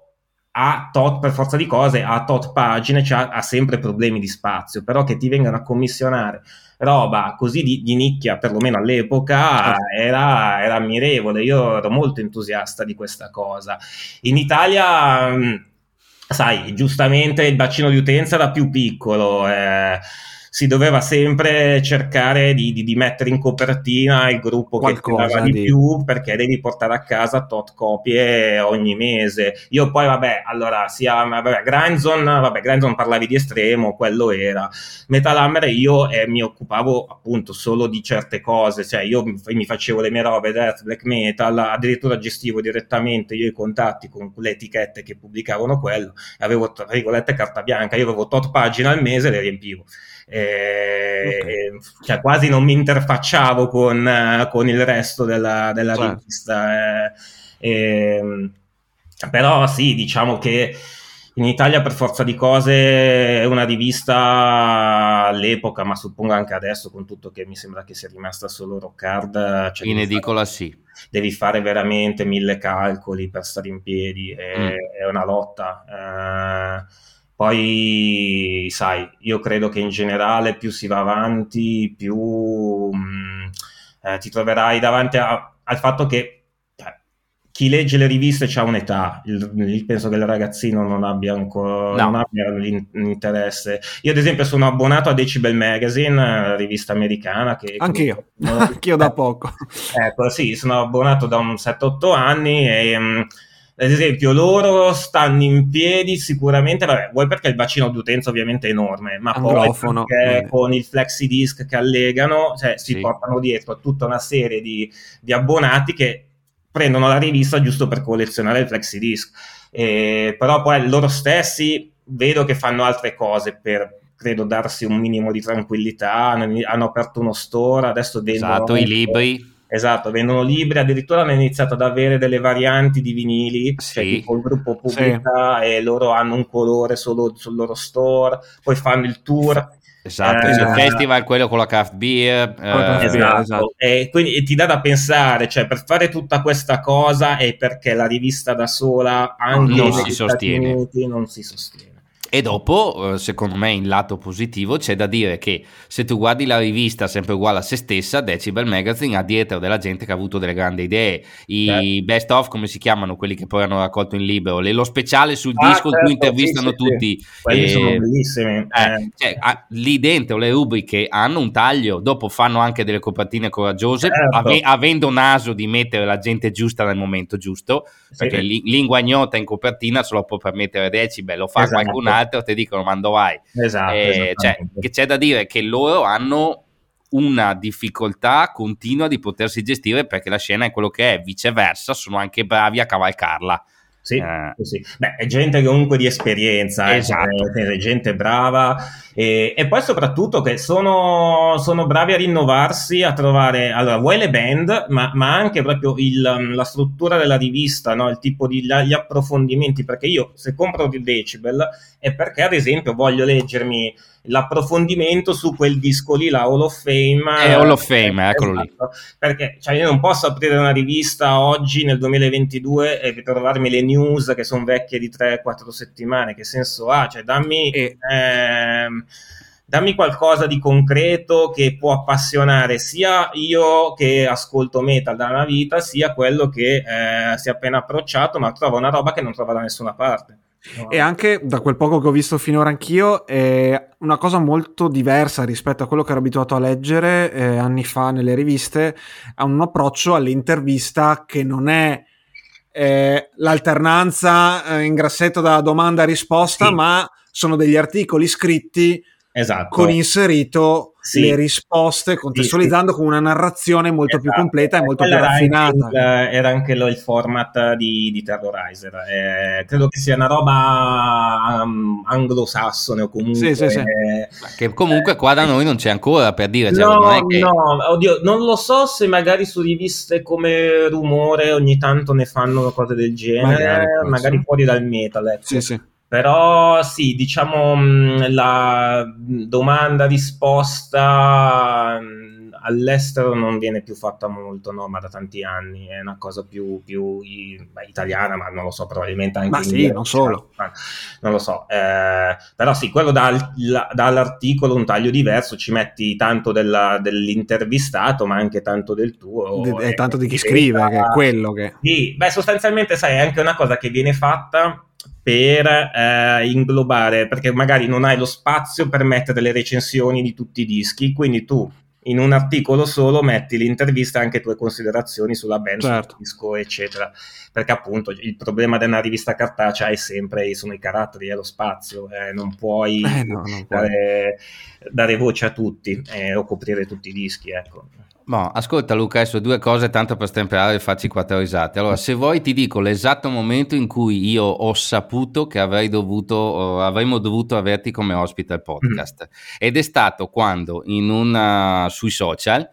ha tot, per forza di cose, ha tot pagine, cioè ha sempre problemi di spazio, però che ti vengano a commissionare roba così di, di nicchia, perlomeno all'epoca, certo. era, era ammirevole. Io ero molto entusiasta di questa cosa. In Italia, mm, sai, giustamente il bacino di utenza era più piccolo. Eh, si doveva sempre cercare di, di, di, mettere in copertina il gruppo Qualcosa che tirava di, più perché devi portare a casa tot copie ogni mese. Io poi, vabbè, allora, sia, vabbè, Granzon, vabbè, Granzon parlavi di estremo, quello era. Metal Hammer io eh, mi occupavo appunto solo di certe cose, cioè io mi facevo le mie robe, death, black metal, addirittura gestivo direttamente io i contatti con le etichette che pubblicavano quello, avevo, tra virgolette, carta bianca, io avevo tot pagine al mese e le riempivo eh, okay. cioè quasi non mi interfacciavo con, con il resto della, della certo. rivista. Eh, eh, però sì, diciamo che in Italia per forza di cose è una rivista all'epoca, ma suppongo anche adesso, con tutto che mi sembra che sia rimasta solo rock hard. Cioè in edicola fare, sì. Devi fare veramente mille calcoli per stare in piedi, è, mm. è una lotta. Eh, poi, sai, io credo che in generale più si va avanti, più mh, mm, eh, ti troverai davanti a, al fatto che cioè, chi legge le riviste ha un'età. Il, il, penso che il ragazzino non abbia ancora no. non abbia l'interesse. Io, ad esempio, sono abbonato a Decibel Magazine, rivista americana. Che, Anch'io, [laughs] anch'io da poco. Ecco, sì, sono abbonato da un 7-8 anni e. Mh, mm, ad esempio loro stanno in piedi sicuramente, vabbè, vuoi perché il bacino d'utenza ovviamente è enorme, ma Anglofono. poi perché eh. con il flexi disk che allegano, cioè si sì. portano dietro tutta una serie di, di, abbonati che prendono la rivista giusto per collezionare il flexi disk. Eh, però poi loro stessi vedo che fanno altre cose per credo darsi un minimo di tranquillità, hanno aperto uno store, adesso vendono esatto, i libri Esatto, vendono libri, addirittura hanno iniziato ad avere delle varianti di vinili, sì. cioè tipo il gruppo pubblica sì. e loro hanno un colore solo sul loro store, poi fanno il tour. Esatto, eh, il festival, quello con la craft beer. Eh, esatto, esatto. E quindi ti dà da pensare, cioè per fare tutta questa cosa è perché la rivista da sola anche non si sostiene. Uniti, non si sostiene. E dopo, eh, secondo me, in lato positivo c'è da dire che se tu guardi la rivista sempre uguale a se stessa, Decibel Magazine ha dietro della gente che ha avuto delle grandi idee. I eh. best of, come si chiamano, quelli che poi hanno raccolto in libro, lo speciale sul ah, disco certo, in cui certo, intervistano sì, tutti. Sì. Quelli eh, sono bellissimi. Eh, eh. Cioè, ah, lì dentro le rubriche hanno un taglio, dopo fanno anche delle copertine coraggiose, certo. ave- avendo naso di mettere la gente giusta nel momento giusto, perché sì. lingua ignota in copertina se lo può permettere Decibel, lo fa esatto. qualcun altro altro ti dicono ma dove vai? Esatto, eh, cioè, che c'è da dire che loro hanno una difficoltà continua di potersi gestire perché la scena è quello che è, viceversa sono anche bravi a cavalcarla. Sì, eh. sì. Beh, è gente comunque di esperienza, eh, esatto. eh, è gente brava e, e, poi soprattutto che sono, sono, bravi a rinnovarsi, a trovare, allora, vuoi le band, ma, ma anche proprio il, la struttura della rivista, no? il tipo di gli approfondimenti, perché io se compro il Decibel è perché ad esempio voglio leggermi l'approfondimento su quel disco lì, la Hall of Fame. È Hall of Fame, eh, eccolo esatto. lì. Perché cioè, io non posso aprire una rivista oggi nel 2022 e trovarmi le news che sono vecchie di 3-4 settimane. Che senso ha? Cioè, dammi. E... Ehm, dammi qualcosa di concreto che può appassionare sia io che ascolto metal da una vita, sia quello che eh, si è appena approcciato, ma trova una roba che non trova da nessuna parte. E anche da quel poco che ho visto finora anch'io, è una cosa molto diversa rispetto a quello che ero abituato a leggere eh, anni fa nelle riviste, ha un approccio all'intervista che non è eh, l'alternanza eh, in grassetto da domanda a risposta, sì. ma sono degli articoli scritti esatto. con inserito sì. le risposte, contestualizzando sì, sì. con una narrazione molto esatto. più completa e molto più raffinata. Era anche lo, il format di, di Terrorizer. Eh, credo che sia una roba um, anglosassone o comunque... Eh, che comunque qua da noi non c'è ancora per dire. Cioè, no, che... no, oddio, non lo so se magari su riviste come Rumore ogni tanto ne fanno cose del genere, magari, magari fuori dal metal. Ecco. Sì, sì. Però sì, diciamo mm, la domanda-risposta mm, all'estero non viene più fatta molto, no? ma da tanti anni è una cosa più, più italiana, ma non lo so, probabilmente anche ma sì, India, non solo. Non lo so, eh, però sì, quello dal, la, dall'articolo un taglio diverso, ci metti tanto della, dell'intervistato, ma anche tanto del tuo. E tanto di chi scrive, che è quello che... Sì, beh, sostanzialmente sai, è anche una cosa che viene fatta per eh, inglobare, perché magari non hai lo spazio per mettere le recensioni di tutti i dischi, quindi tu in un articolo solo metti l'intervista e anche tue considerazioni sulla band, certo. sul disco, eccetera. Perché appunto il problema di una rivista cartacea è sempre sono i caratteri e lo spazio, eh, non puoi, eh no, non dare, dare, voce a tutti eh, o coprire tutti i dischi, ecco. No, ascolta Luca, adesso due cose tanto per stemperare e farci quattro risate. Allora, se vuoi ti dico l'esatto momento in cui io ho saputo che avrei dovuto, avremmo dovuto averti come ospite al podcast. Mm. Ed è stato quando in una, sui social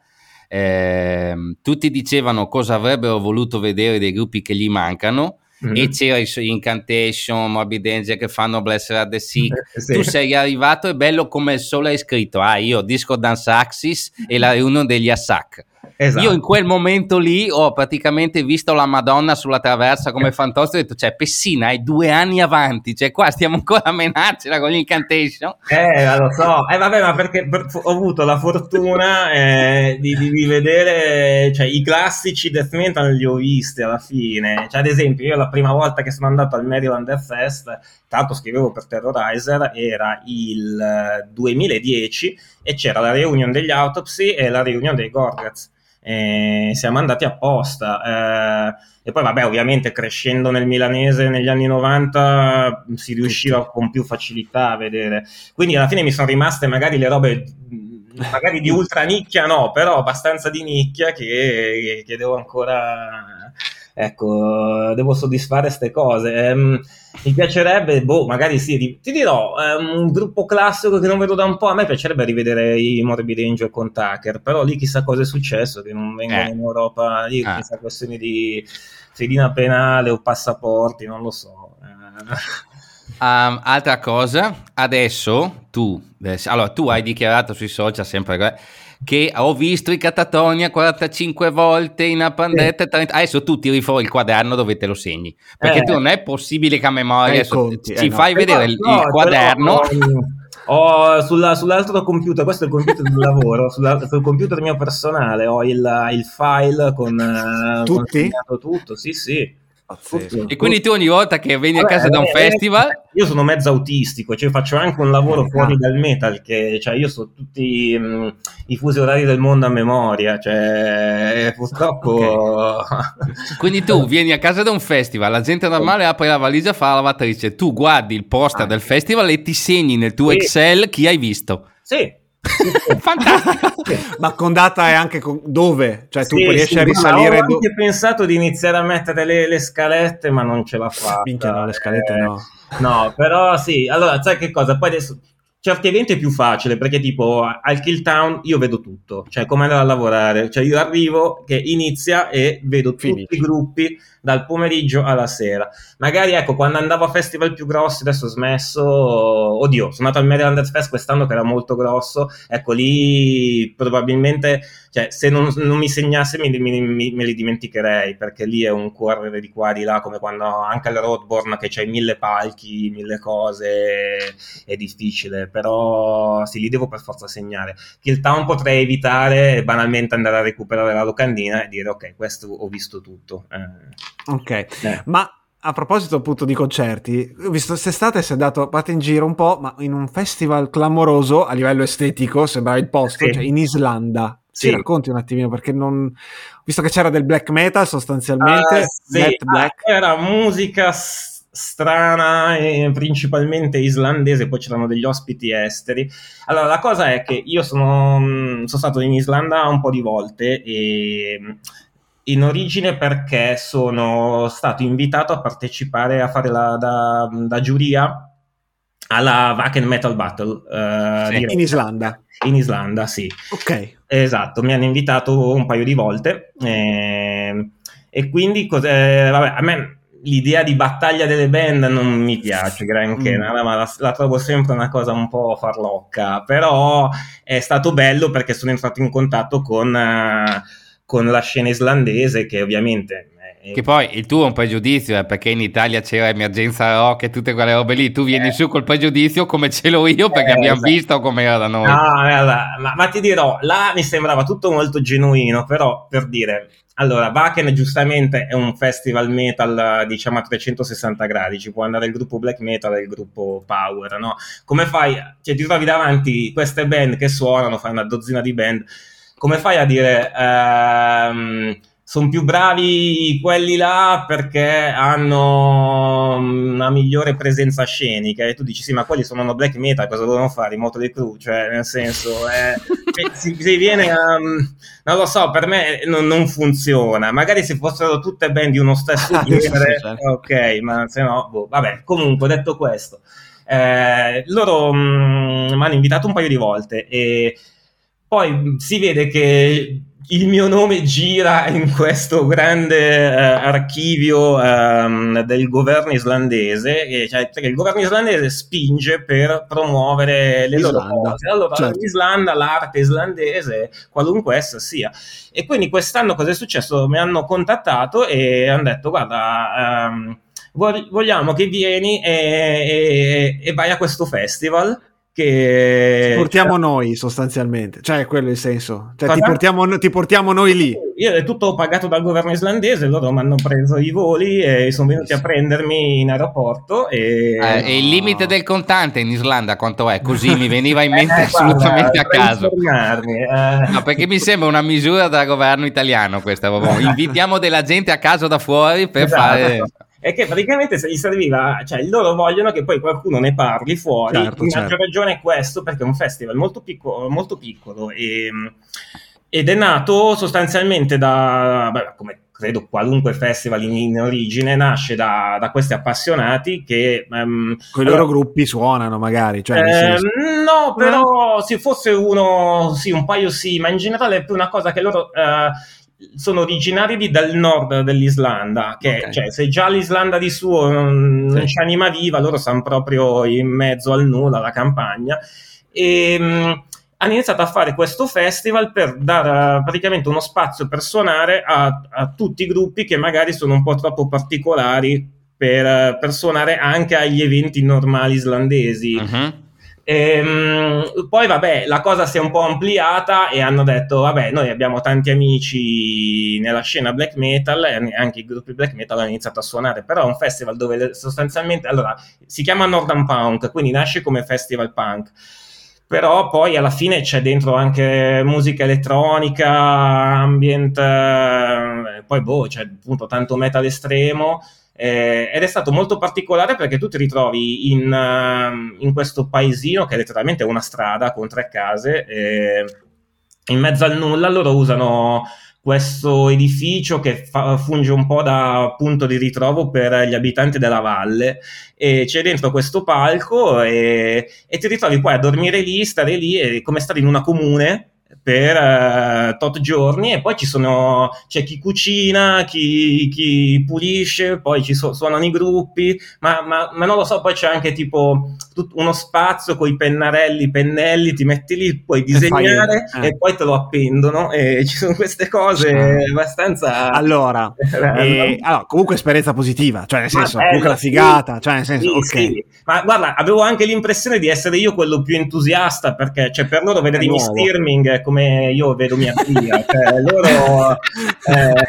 eh, tutti dicevano cosa avrebbero voluto vedere dei gruppi che gli mancano mm-hmm. e c'era i suoi Incantation, Morbid Angel che fanno Bless Her the Sick. Eh, sì. Tu sei arrivato e bello come il sole hai scritto, ah io Disco Dance Axis e la riunione degli Assac. Esatto. Io in quel momento lì ho praticamente visto la Madonna sulla traversa come fantozzo e ho detto, cioè Pessina hai due anni avanti, cioè qua stiamo ancora a [laughs] menarcela con l'incantation. Eh, lo so, eh vabbè, ma perché ho avuto la fortuna eh, di, di, vedere, cioè i classici death metal li ho visti alla fine, cioè ad esempio io la prima volta che sono andato al Maryland Death Fest, tanto scrivevo per Terrorizer, era il 2010 e c'era la reunion degli Autopsy e la reunion dei Gorgats eh, siamo andati apposta. Eh, e poi, vabbè, ovviamente crescendo nel milanese negli anni 90 si riusciva con più facilità a vedere. Quindi alla fine mi sono rimaste magari le robe magari di ultra nicchia no, però abbastanza di nicchia che, che devo ancora ecco, devo soddisfare queste cose. Um, mi piacerebbe, boh, magari sì, ti, ti dirò, um, un gruppo classico che non vedo da un po', a me piacerebbe rivedere i Morbid Angel con Tucker, però lì chissà cosa è successo, che non vengono eh. in Europa, lì eh. chissà questioni di fedina penale o passaporti, non lo so. Eh. Um, altra cosa, adesso tu, adesso, allora tu hai dichiarato sui social sempre che ho visto i Catatonia 45 volte in appandetta. Sì. Adesso tu tiri fuori il quaderno dove te lo segni. Perché eh. tu non è possibile che a memoria eh, conti, ci eh, fai no. vedere il, no, il quaderno. Ho sulla, sull'altro computer, questo è il computer del lavoro, sulla, sul computer mio personale ho il, il file con, eh, Tutti? con tutto, sì sì. Pazzesco. E quindi tu ogni volta che vieni Vabbè, a casa da un eh, festival... Io sono mezzo autistico, cioè faccio anche un lavoro fuori dal metal, che cioè io so tutti mh, mm, i fusi orari del mondo a memoria, cioè purtroppo... Okay. [laughs] quindi tu vieni a casa da un festival, la gente normale apre la valigia, fa la lavatrice, tu guardi il poster ah. del festival e ti segni nel tuo sì. Excel chi hai visto. Sì, [laughs] Fantastico. [laughs] Ma con data è anche con... dove? Cioè tu sì, riesci sì, a risalire... Ho anche do... pensato di iniziare a mettere le, le, scalette, ma non ce la fa. Minchia, no, le scalette eh, no. No, però sì. Allora, sai che cosa? Poi adesso certi eventi è più facile perché tipo al Kill Town io vedo tutto, cioè come andare a lavorare, cioè io arrivo che inizia e vedo tutti i gruppi dal pomeriggio alla sera. Magari ecco, quando andavo a festival più grossi, adesso ho smesso, oddio, sono andato al Maryland Fest quest'anno che era molto grosso, ecco lì probabilmente, cioè se non, non mi segnasse mi, mi, mi, me li dimenticherei, perché lì è un correre di qua di là, come quando anche al Roadborn che c'hai mille palchi, mille cose, è difficile, però sì, li devo per forza segnare. Kill Town potrei evitare banalmente andare a recuperare la locandina e dire ok, questo ho visto tutto. Eh. Ok, eh. ma a proposito appunto di concerti, ho visto quest'estate si è andato parte in giro un po', ma in un festival clamoroso a livello estetico, sembrava il posto, sì. cioè in Islanda. Sì. Ci racconti un attimino perché non... Visto che c'era del black metal sostanzialmente, uh, sì. black. Ah, era musica strana e principalmente islandese, poi c'erano degli ospiti esteri. Allora, la cosa è che io sono, mm, sono stato in Islanda un po' di volte e in origine perché sono stato invitato a partecipare a fare la, da, da giuria alla Wacken Metal Battle uh, sì. in Islanda. In Islanda, sì. Ok. Esatto, mi hanno invitato un paio di volte eh, e quindi eh, vabbè, a me l'idea di battaglia delle band non mi piace granché, mm. ma la, la, trovo sempre una cosa un po' farlocca, però è stato bello perché sono entrato in contatto con... Uh, con la scena islandese che ovviamente... È... Che poi il tuo è un pregiudizio, eh, perché in Italia c'era emergenza rock e tutte quelle robe lì, tu vieni eh. su col pregiudizio come ce l'ho io perché eh, abbiamo esatto. visto come era da noi. No, guarda, ma, ma ti dirò, là mi sembrava tutto molto genuino, però per dire, allora, Wacken giustamente è un festival metal, diciamo, a 360 gradi, ci può andare il gruppo black metal e il gruppo power, no? Come fai? Cioè, ti trovi davanti queste band che suonano, fai una dozzina di band, come fai a dire ehm, sono più bravi quelli là perché hanno una migliore presenza scenica e tu dici sì ma quelli sono black metal cosa devono fare? I Motley Crue? Cioè nel senso eh, si, si, viene a, non lo so per me non, non, funziona. Magari se fossero tutte band di uno stesso [laughs] genere ok ma se no boh, vabbè comunque detto questo eh, loro mm, mi hanno invitato un paio di volte e poi si vede che il mio nome gira in questo grande uh, archivio um, del governo islandese, e, cioè, perché il governo islandese spinge per promuovere le loro cose. Allora, certo. l'Islanda, l'arte islandese, qualunque essa sia. E quindi quest'anno cosa è successo? Mi hanno contattato e hanno detto, guarda... Um, vogliamo che vieni e, e, e vai a questo festival che ti portiamo noi sostanzialmente, cioè quello è il senso, cioè, ti portiamo, ti portiamo, noi lì. Io è tutto pagato dal governo islandese, loro mi hanno preso i voli e sono venuti a prendermi in aeroporto. E, eh, e il limite del contante in Islanda quanto è? Così mi veniva in [laughs] mente eh, assolutamente guarda, a caso. Eh. No, perché mi sembra una misura da governo italiano questa, invitiamo della gente a caso da fuori per esatto. fare è che praticamente se gli serviva, cioè loro vogliono che poi qualcuno ne parli fuori, certo, in certo. ragione è questo, perché è un festival molto, picco, molto piccolo e, ed è nato sostanzialmente da, beh, come credo qualunque festival in, in origine, nasce da, da, questi appassionati che... Um, Con i loro gruppi suonano magari, cioè, eh, No, però no. se fosse uno, sì, un paio sì, ma in generale è più una cosa che loro... Uh, sono originari di, dal nord dell'Islanda, che okay. cioè, se già l'Islanda di suo non, sì. non c'è anima viva, loro stanno proprio in mezzo al nulla, alla campagna. E mh, hanno iniziato a fare questo festival per dare praticamente uno spazio per suonare a, a tutti i gruppi che magari sono un po' troppo particolari per, per suonare anche agli eventi normali islandesi. Uh-huh. E, um, poi vabbè, la cosa si è un po' ampliata e hanno detto, vabbè, noi abbiamo tanti amici nella scena black metal e anche i gruppi black metal hanno iniziato a suonare, però è un festival dove sostanzialmente, allora, si chiama Northern Punk, quindi nasce come festival punk però poi alla fine c'è dentro anche musica elettronica, ambient, eh, poi boh, c'è appunto tanto metal estremo. Eh, ed è stato molto particolare perché tu ti ritrovi in, uh, in questo paesino che è letteralmente una strada con tre case, eh, in mezzo al nulla loro usano questo edificio che fa, funge un po' da punto di ritrovo per gli abitanti della valle e c'è dentro questo palco e, e ti ritrovi poi a dormire lì, stare lì, è come stare in una comune per uh, tot giorni e poi ci sono c'è chi cucina, chi, chi pulisce, poi ci so, suonano i gruppi, ma, ma, ma, non lo so, poi c'è anche tipo uno spazio con i pennarelli, pennelli, ti metti lì, puoi disegnare e, eh. poi te lo appendono e [laughs] ci sono queste cose sì. abbastanza... Allora, [laughs] eh, allora, comunque esperienza positiva, cioè nel senso, bello, comunque la figata, sì, cioè nel senso, sì, ok. Ma guarda, avevo anche l'impressione di essere io quello più entusiasta perché cioè, per loro vedere i Stirming come come io vedo mia figlia, cioè, loro, eh,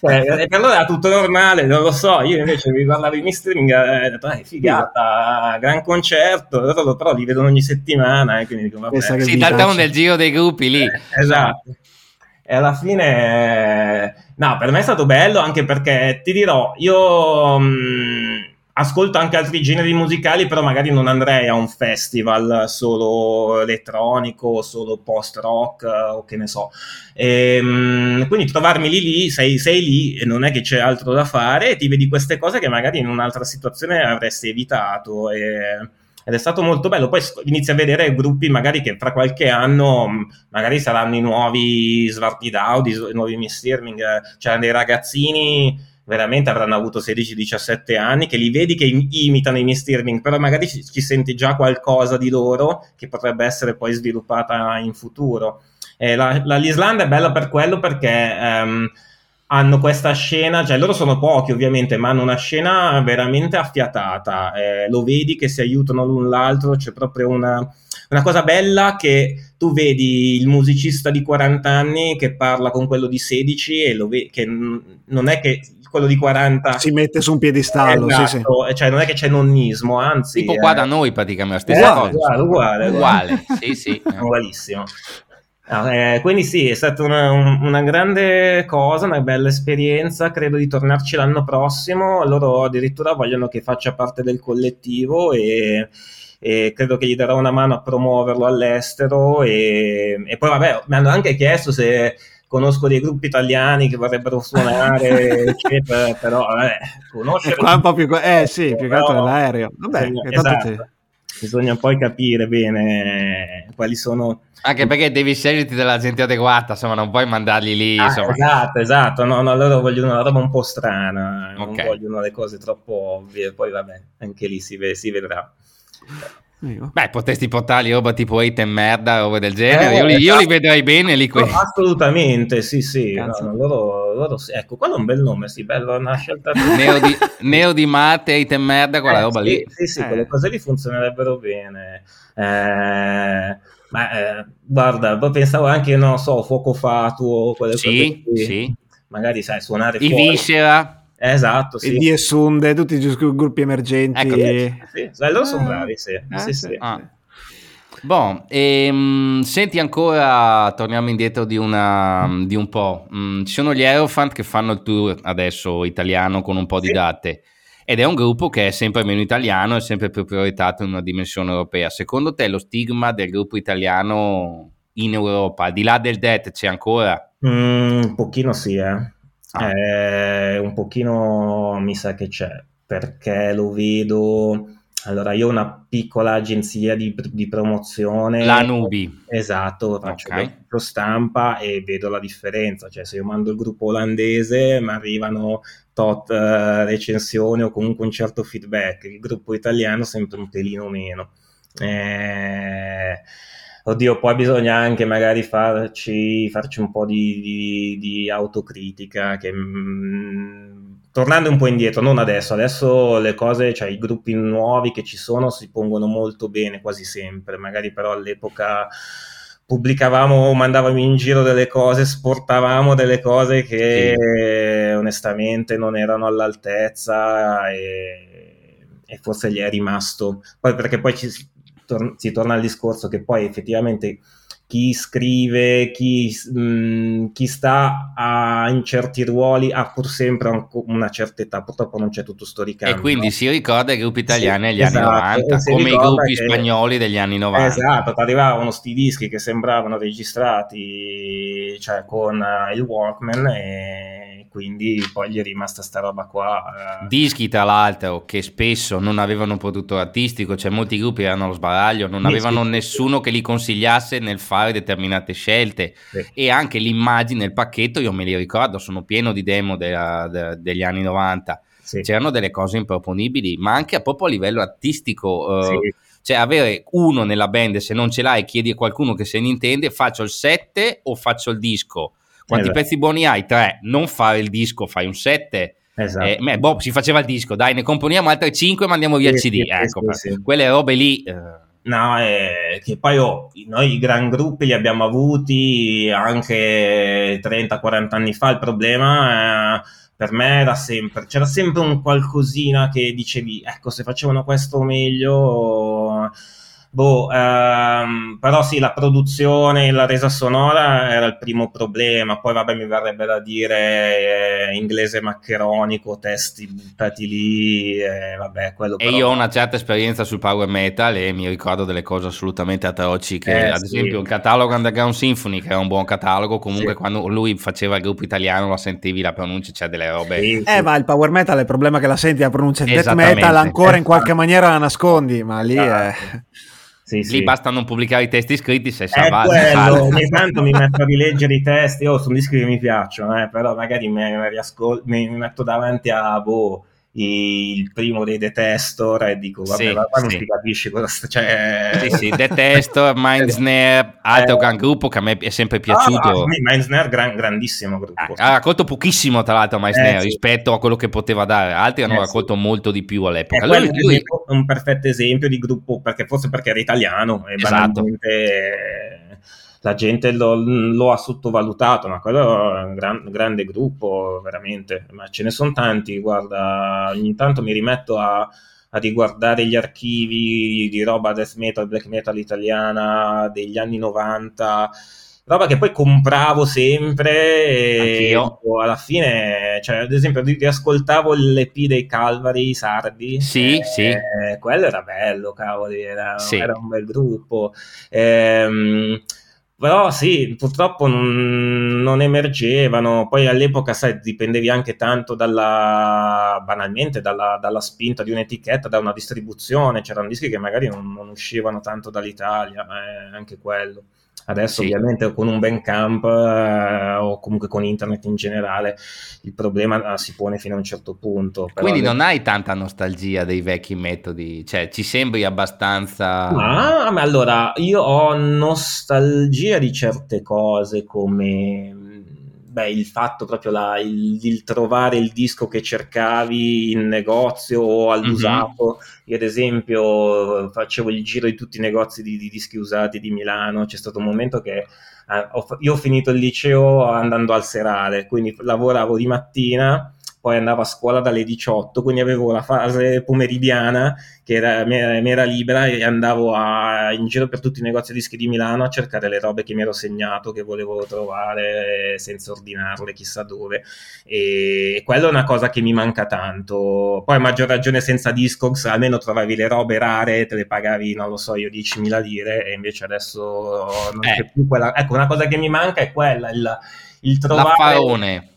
cioè, per loro era tutto normale, non lo so, io invece mi parlavo di streaming e ho detto, eh, figata, gran concerto, loro però li vedono ogni settimana, e eh, quindi dico, vabbè. Sì, d'altronde nel giro dei gruppi lì. Eh, esatto. E alla fine, no, per me è stato bello anche perché ti dirò, io... Mh, mm, ascolto anche altri generi musicali, però magari non andrei a un festival solo elettronico, solo post rock o che ne so. E, ehm, quindi trovarmi lì lì, sei, sei, lì e non è che c'è altro da fare e ti vedi queste cose che magari in un'altra situazione avresti evitato. E, ed è stato molto bello. Poi inizi a vedere gruppi magari che fra qualche anno magari saranno i nuovi Svarti Daudi, i nuovi Mistirming, c'erano dei ragazzini veramente avranno avuto 16-17 anni, che li vedi che imitano i miei Stirling, però magari ci, ci, senti già qualcosa di loro che potrebbe essere poi sviluppata in futuro. Eh, la, la, l'Islanda è bella per quello perché um, hanno questa scena, cioè loro sono pochi ovviamente, ma hanno una scena veramente affiatata, eh, lo vedi che si aiutano l'un l'altro, c'è proprio una, una cosa bella che tu vedi il musicista di 40 anni che parla con quello di 16 e lo vedi che non è che quello di 40 si mette su un piedistallo esatto, sì, sì. Cioè, non è che c'è nonnismo anzi tipo qua da noi praticamente la stessa uguale, cosa. uguale, uguale, uguale. sì sì. [laughs] Ugualissimo. Eh, quindi sì, è stata una, una, grande cosa, una bella esperienza, credo di tornarci l'anno prossimo, loro addirittura vogliono che faccia parte del collettivo e, e credo che gli darò una mano a promuoverlo all'estero e, e poi vabbè, mi hanno anche chiesto se conosco dei gruppi italiani che vorrebbero suonare, [laughs] eccetera, però vabbè, conoscere... Qua un po' più... Eh sì, più che altro nell'aereo. Vabbè, bisogna, esatto. bisogna poi capire bene quali sono... Anche perché devi sceglierti della gente adeguata, insomma, non puoi mandarli lì. Ah, esatto, esatto. No, no, loro vogliono una roba un po' strana, okay. non vogliono le cose troppo ovvie. Poi, vabbè, anche lì si, ve- si vedrà. Beh, potresti portarli roba tipo Hate merda, roba del genere. Eh, io, li, io, li, vedrei bene lì. Que- assolutamente, sì, sì. No, no, loro, loro, ecco, quello è un bel nome, sì, bello, una scelta. Neo di, Neo di [laughs] Mate, Hate merda, quella eh, roba sì, lì. Sì, sì, eh. quelle cose lì funzionerebbero bene. Eh, ma eh, guarda, pensavo anche, non so, fuoco fatuo, quelle sì, cose Sì, Magari, sai, suonare I fuori. Viscera. Esatto, sì. E di Esunde, tutti i gruppi emergenti. Ecco, sì, sì, loro sono bravi, sì. Eh, sì, sì. Ah. Bon, ehm, senti ancora, torniamo indietro di, una, di un po'. Mm, ci sono gli Aerofant che fanno il tour adesso italiano con un po' di sì. date ed è un gruppo che è sempre meno italiano e sempre più prioritato in una dimensione europea. Secondo te lo stigma del gruppo italiano in Europa, al di là del DET, c'è ancora? Mm, un pochino sì, eh. Ah. Eh, un pochino mi sa che c'è, perché lo vedo allora, io ho una piccola agenzia di, di promozione. La Nubi. Esatto, faccio okay. stampa e vedo la differenza. Cioè, se io mando il gruppo olandese, mi arrivano tot uh, recensioni o comunque un certo feedback. Il gruppo italiano sempre un pelino meno. Eh, oddio, poi bisogna anche magari farci, farci un po' di, di, di autocritica che... Mm, tornando un po' indietro, non adesso, adesso le cose, cioè i gruppi nuovi che ci sono si pongono molto bene quasi sempre, magari però all'epoca pubblicavamo, mandavamo in giro delle cose, sportavamo delle cose che sì. onestamente non erano all'altezza e, e, forse gli è rimasto. Poi perché poi ci, si torna al discorso che poi effettivamente chi scrive, chi, mh, mm, chi sta a, in certi ruoli ha pur sempre una certa età, purtroppo non c'è tutto storicato. E quindi si ricorda i gruppi italiani sì, negli esatto, anni 90, come i gruppi che, spagnoli degli anni 90. Esatto, arrivavano sti dischi che sembravano registrati cioè, con uh, il Walkman e quindi poi gli è rimasta sta roba qua. Eh. Dischi tra l'altro che spesso non avevano un produttore artistico, cioè molti gruppi erano allo sbaraglio, non avevano nessuno che li consigliasse nel fare determinate scelte e anche l'immagine, il pacchetto, io me li ricordo, sono pieno di demo della, de, degli anni 90, c'erano delle cose improponibili, ma anche proprio a livello artistico. Uh, cioè avere uno nella band se non ce l'hai chiedi a qualcuno che se ne intende faccio il 7 o faccio il disco quanti esatto. pezzi buoni hai? Tre. Non fare il disco, fai un 7. Esatto. Eh, beh, boh, si faceva il disco, dai, ne componiamo altre 5 e mandiamo via sì, il CD. Sì, ecco, sì, quelle robe lì. Eh. No, eh, che poi oh, noi i gran gruppi li abbiamo avuti anche 30-40 anni fa. Il problema eh, per me era sempre, c'era sempre un qualcosina che dicevi, ecco, se facevano questo meglio Boh, ehm, però sì, la produzione e la resa sonora era il primo problema, poi vabbè mi verrebbe da dire eh, inglese maccheronico, testi buttati lì, eh, vabbè quello E io ho una certa esperienza sul power metal e mi ricordo delle cose assolutamente atroci, che eh, ad sì. esempio il catalogo Underground Symphony, che era un buon catalogo, comunque sì. quando lui faceva il gruppo italiano la sentivi la pronuncia, c'è delle robe... Sì, eh ma il power metal è il problema che la senti la pronuncia, il death metal ancora in qualche maniera la nascondi, ma lì è... [laughs] Sì, Lì sì. basta non pubblicare i testi scritti, sei salvato. Ogni tanto mi metto a rileggere i testi, oh, sono dischi che mi piacciono, eh, però magari mi, riascol- mi, metto davanti a boh, il primo dei Detestor e dico vabbè sì, ma qua non si capisce cosa sta cioè... sì sì Detestor, [laughs] Mindsnare altro eh, gran gruppo che a me è sempre piaciuto. Ah, Mindsnare gran, grandissimo gruppo. Ha raccolto pochissimo tra l'altro Mindsnare eh, sì. rispetto a quello che poteva dare. Altri hanno eh, raccolto sì. molto di più all'epoca. lui, lui... è un perfetto esempio di gruppo perché forse perché era italiano e esatto la gente lo, lo, ha sottovalutato, ma quello è un gran, grande gruppo, veramente, ma ce ne sono tanti, guarda, ogni tanto mi rimetto a, a riguardare gli archivi di roba death metal, black metal italiana degli anni 90, roba che poi compravo sempre e Anch'io. alla fine, cioè, ad esempio, riascoltavo l'EP dei Calvary sardi. Sì, eh, sì. quello era bello, cavoli, era, sì. era un bel gruppo. Ehm, però sì, purtroppo non, non, emergevano, poi all'epoca, sai, dipendevi anche tanto dalla, banalmente, dalla, dalla, spinta di un'etichetta, da una distribuzione, c'erano dischi che magari non, non uscivano tanto dall'Italia, eh, anche quello. Adesso sì. ovviamente con un Bandcamp eh, o comunque con internet in generale il problema eh, si pone fino a un certo punto. Quindi non hai tanta nostalgia dei vecchi metodi, cioè ci sembri abbastanza... Ah, ma allora io ho nostalgia di certe cose come beh, il fatto proprio la, il, il, trovare il disco che cercavi in negozio o all'usato. Mm-hmm. Io, ad esempio, facevo il giro di tutti i negozi di, di dischi usati di Milano. C'è stato un momento che eh, ho, io ho finito il liceo andando al serale, quindi lavoravo di mattina poi andavo a scuola dalle 18, quindi avevo la fase pomeridiana che era, mi, era, libera e andavo a, in giro per tutti i negozi dischi di Milano a cercare le robe che mi ero segnato, che volevo trovare senza ordinarle chissà dove. E quello è una cosa che mi manca tanto. Poi a maggior ragione senza Discogs, almeno trovavi le robe rare, te le pagavi, non lo so, io 10.000 lire e invece adesso non eh. c'è più quella... Ecco, una cosa che mi manca è quella, il, il trovare...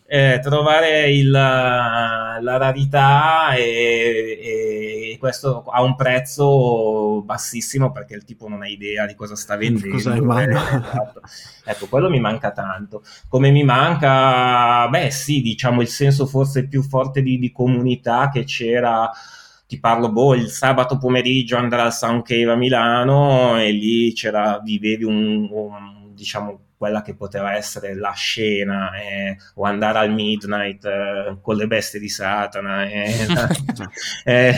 Eh, trovare il, la rarità e, e, questo a un prezzo bassissimo perché il tipo non ha idea di cosa sta vendendo. Cosa eh, esatto. Ecco, quello mi manca tanto. Come mi manca, beh sì, diciamo il senso forse più forte di, di comunità che c'era ti parlo, boh, il sabato pomeriggio andare al Sound Cave a Milano e lì c'era, vivevi un, un diciamo, quella che poteva essere la scena, eh, o andare al midnight eh, con le bestie di Satana. Eh, [laughs] eh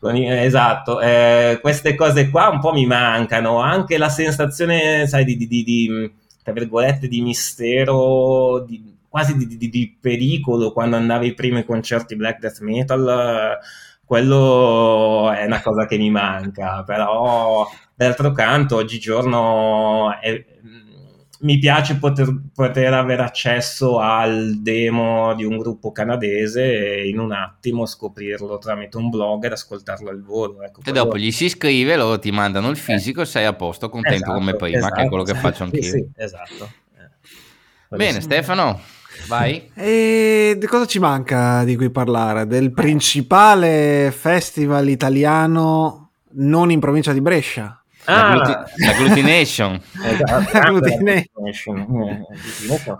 [laughs] esatto, eh, queste cose qua un po' mi mancano, anche la sensazione, sai, di, di, di, di tra virgolette, di mistero, di, quasi di, di, pericolo quando andavi ai primi concerti black death metal quello è una cosa che mi manca, però d'altro canto oggigiorno è, mi piace poter, poter, avere accesso al demo di un gruppo canadese e in un attimo scoprirlo tramite un blog ed ascoltarlo al volo. Ecco, e dopo gli si iscrive, loro ti mandano il eh. fisico e sei a posto, contento esatto, come prima, esatto, che è quello esatto, che faccio anch'io. Sì, sì, esatto. Eh. Bene, Stefano. Vai. E di cosa ci manca di cui parlare? Del principale festival italiano non in provincia di Brescia. Ah. L'agglutination. [laughs] Esatto,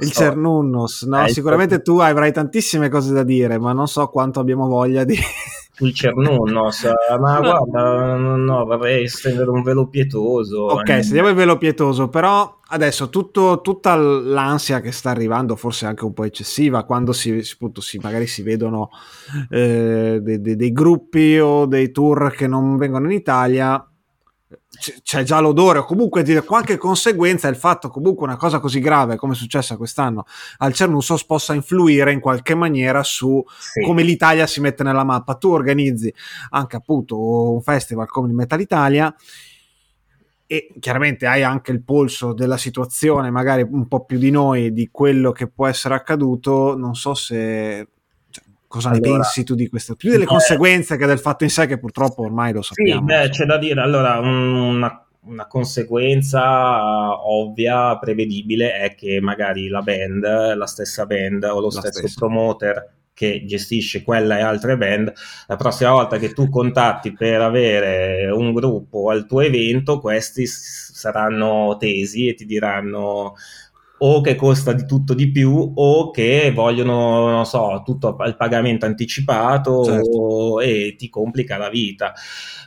il Cernunnos. No, eh, sicuramente tu avrai tantissime cose da dire, ma non so quanto abbiamo voglia di [laughs] sul Cernunnos, ma guarda, no, vorrei stendere un velo pietoso. Ok, eh. stendiamo il velo pietoso, però adesso tutto, tutta l'ansia che sta arrivando, forse anche un po' eccessiva, quando si, appunto, si magari si vedono eh, dei, dei, dei gruppi o dei tour che non vengono in Italia, c'è già l'odore. O comunque dire qualche conseguenza il fatto comunque una cosa così grave come è successa quest'anno al Cernussos possa influire in qualche maniera su sì. come l'Italia si mette nella mappa. Tu organizzi anche appunto un festival come il Metal Italia e chiaramente hai anche il polso della situazione magari un po' più di noi di quello che può essere accaduto. Non so se Cosa allora, ne pensi tu di questo? Più delle beh, conseguenze che del fatto in sé, che purtroppo ormai lo sappiamo. Sì, beh, c'è da dire. Allora, una, una conseguenza ovvia, prevedibile, è che magari la band, la stessa band o lo la stesso stessa. promoter che gestisce quella e altre band, la prossima volta che tu contatti per avere un gruppo al tuo evento, questi saranno tesi e ti diranno o che costa di tutto di più o che vogliono, non so, tutto il pagamento anticipato certo. e ti complica la vita.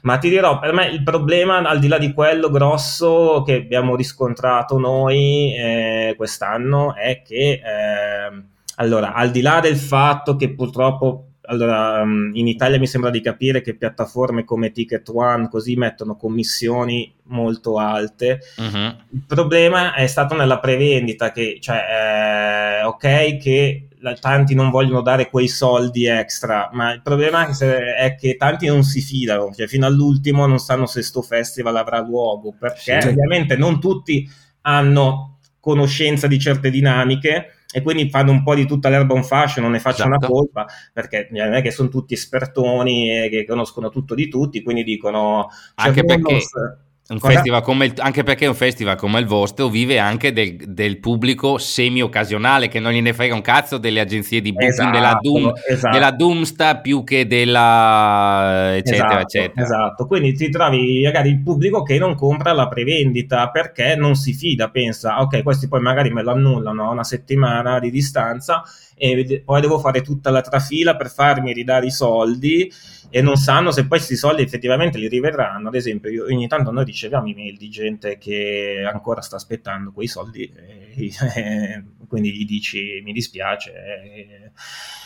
Ma ti dirò, per me il problema, al di là di quello grosso che abbiamo riscontrato noi eh, quest'anno, è che, eh, allora, al di là del fatto che purtroppo allora, um, in Italia mi sembra di capire che piattaforme come Ticket One così mettono commissioni molto alte. Uh-huh. Il problema è stato nella prevendita, che cioè, eh, ok, che la, tanti non vogliono dare quei soldi extra, ma il problema è, se, è che tanti non si fidano, cioè fino all'ultimo non sanno se sto festival avrà luogo, perché sì. ovviamente non tutti hanno conoscenza di certe dinamiche e quindi fanno un po' di tutta l'erba un fascio, non ne faccio esatto. una colpa, perché non è che sono tutti espertoni e che conoscono tutto di tutti, quindi dicono... Anche perché... Un festival come il, anche perché un festival come il vostro vive anche del, del, pubblico semi-occasionale che non gliene frega un cazzo delle agenzie di booking esatto, della, Doom, esatto. della Doomsta più che della eccetera esatto, eccetera. Esatto, quindi ti trovi magari il pubblico che non compra la prevendita perché non si fida, pensa ok questi poi magari me lo annullano a una settimana di distanza e poi devo fare tutta la trafila per farmi ridare i soldi e non sanno se poi questi soldi effettivamente li riverranno. Ad esempio, io, ogni tanto noi riceviamo email di gente che ancora sta aspettando quei soldi, e, e, [laughs] quindi gli dici mi dispiace. E,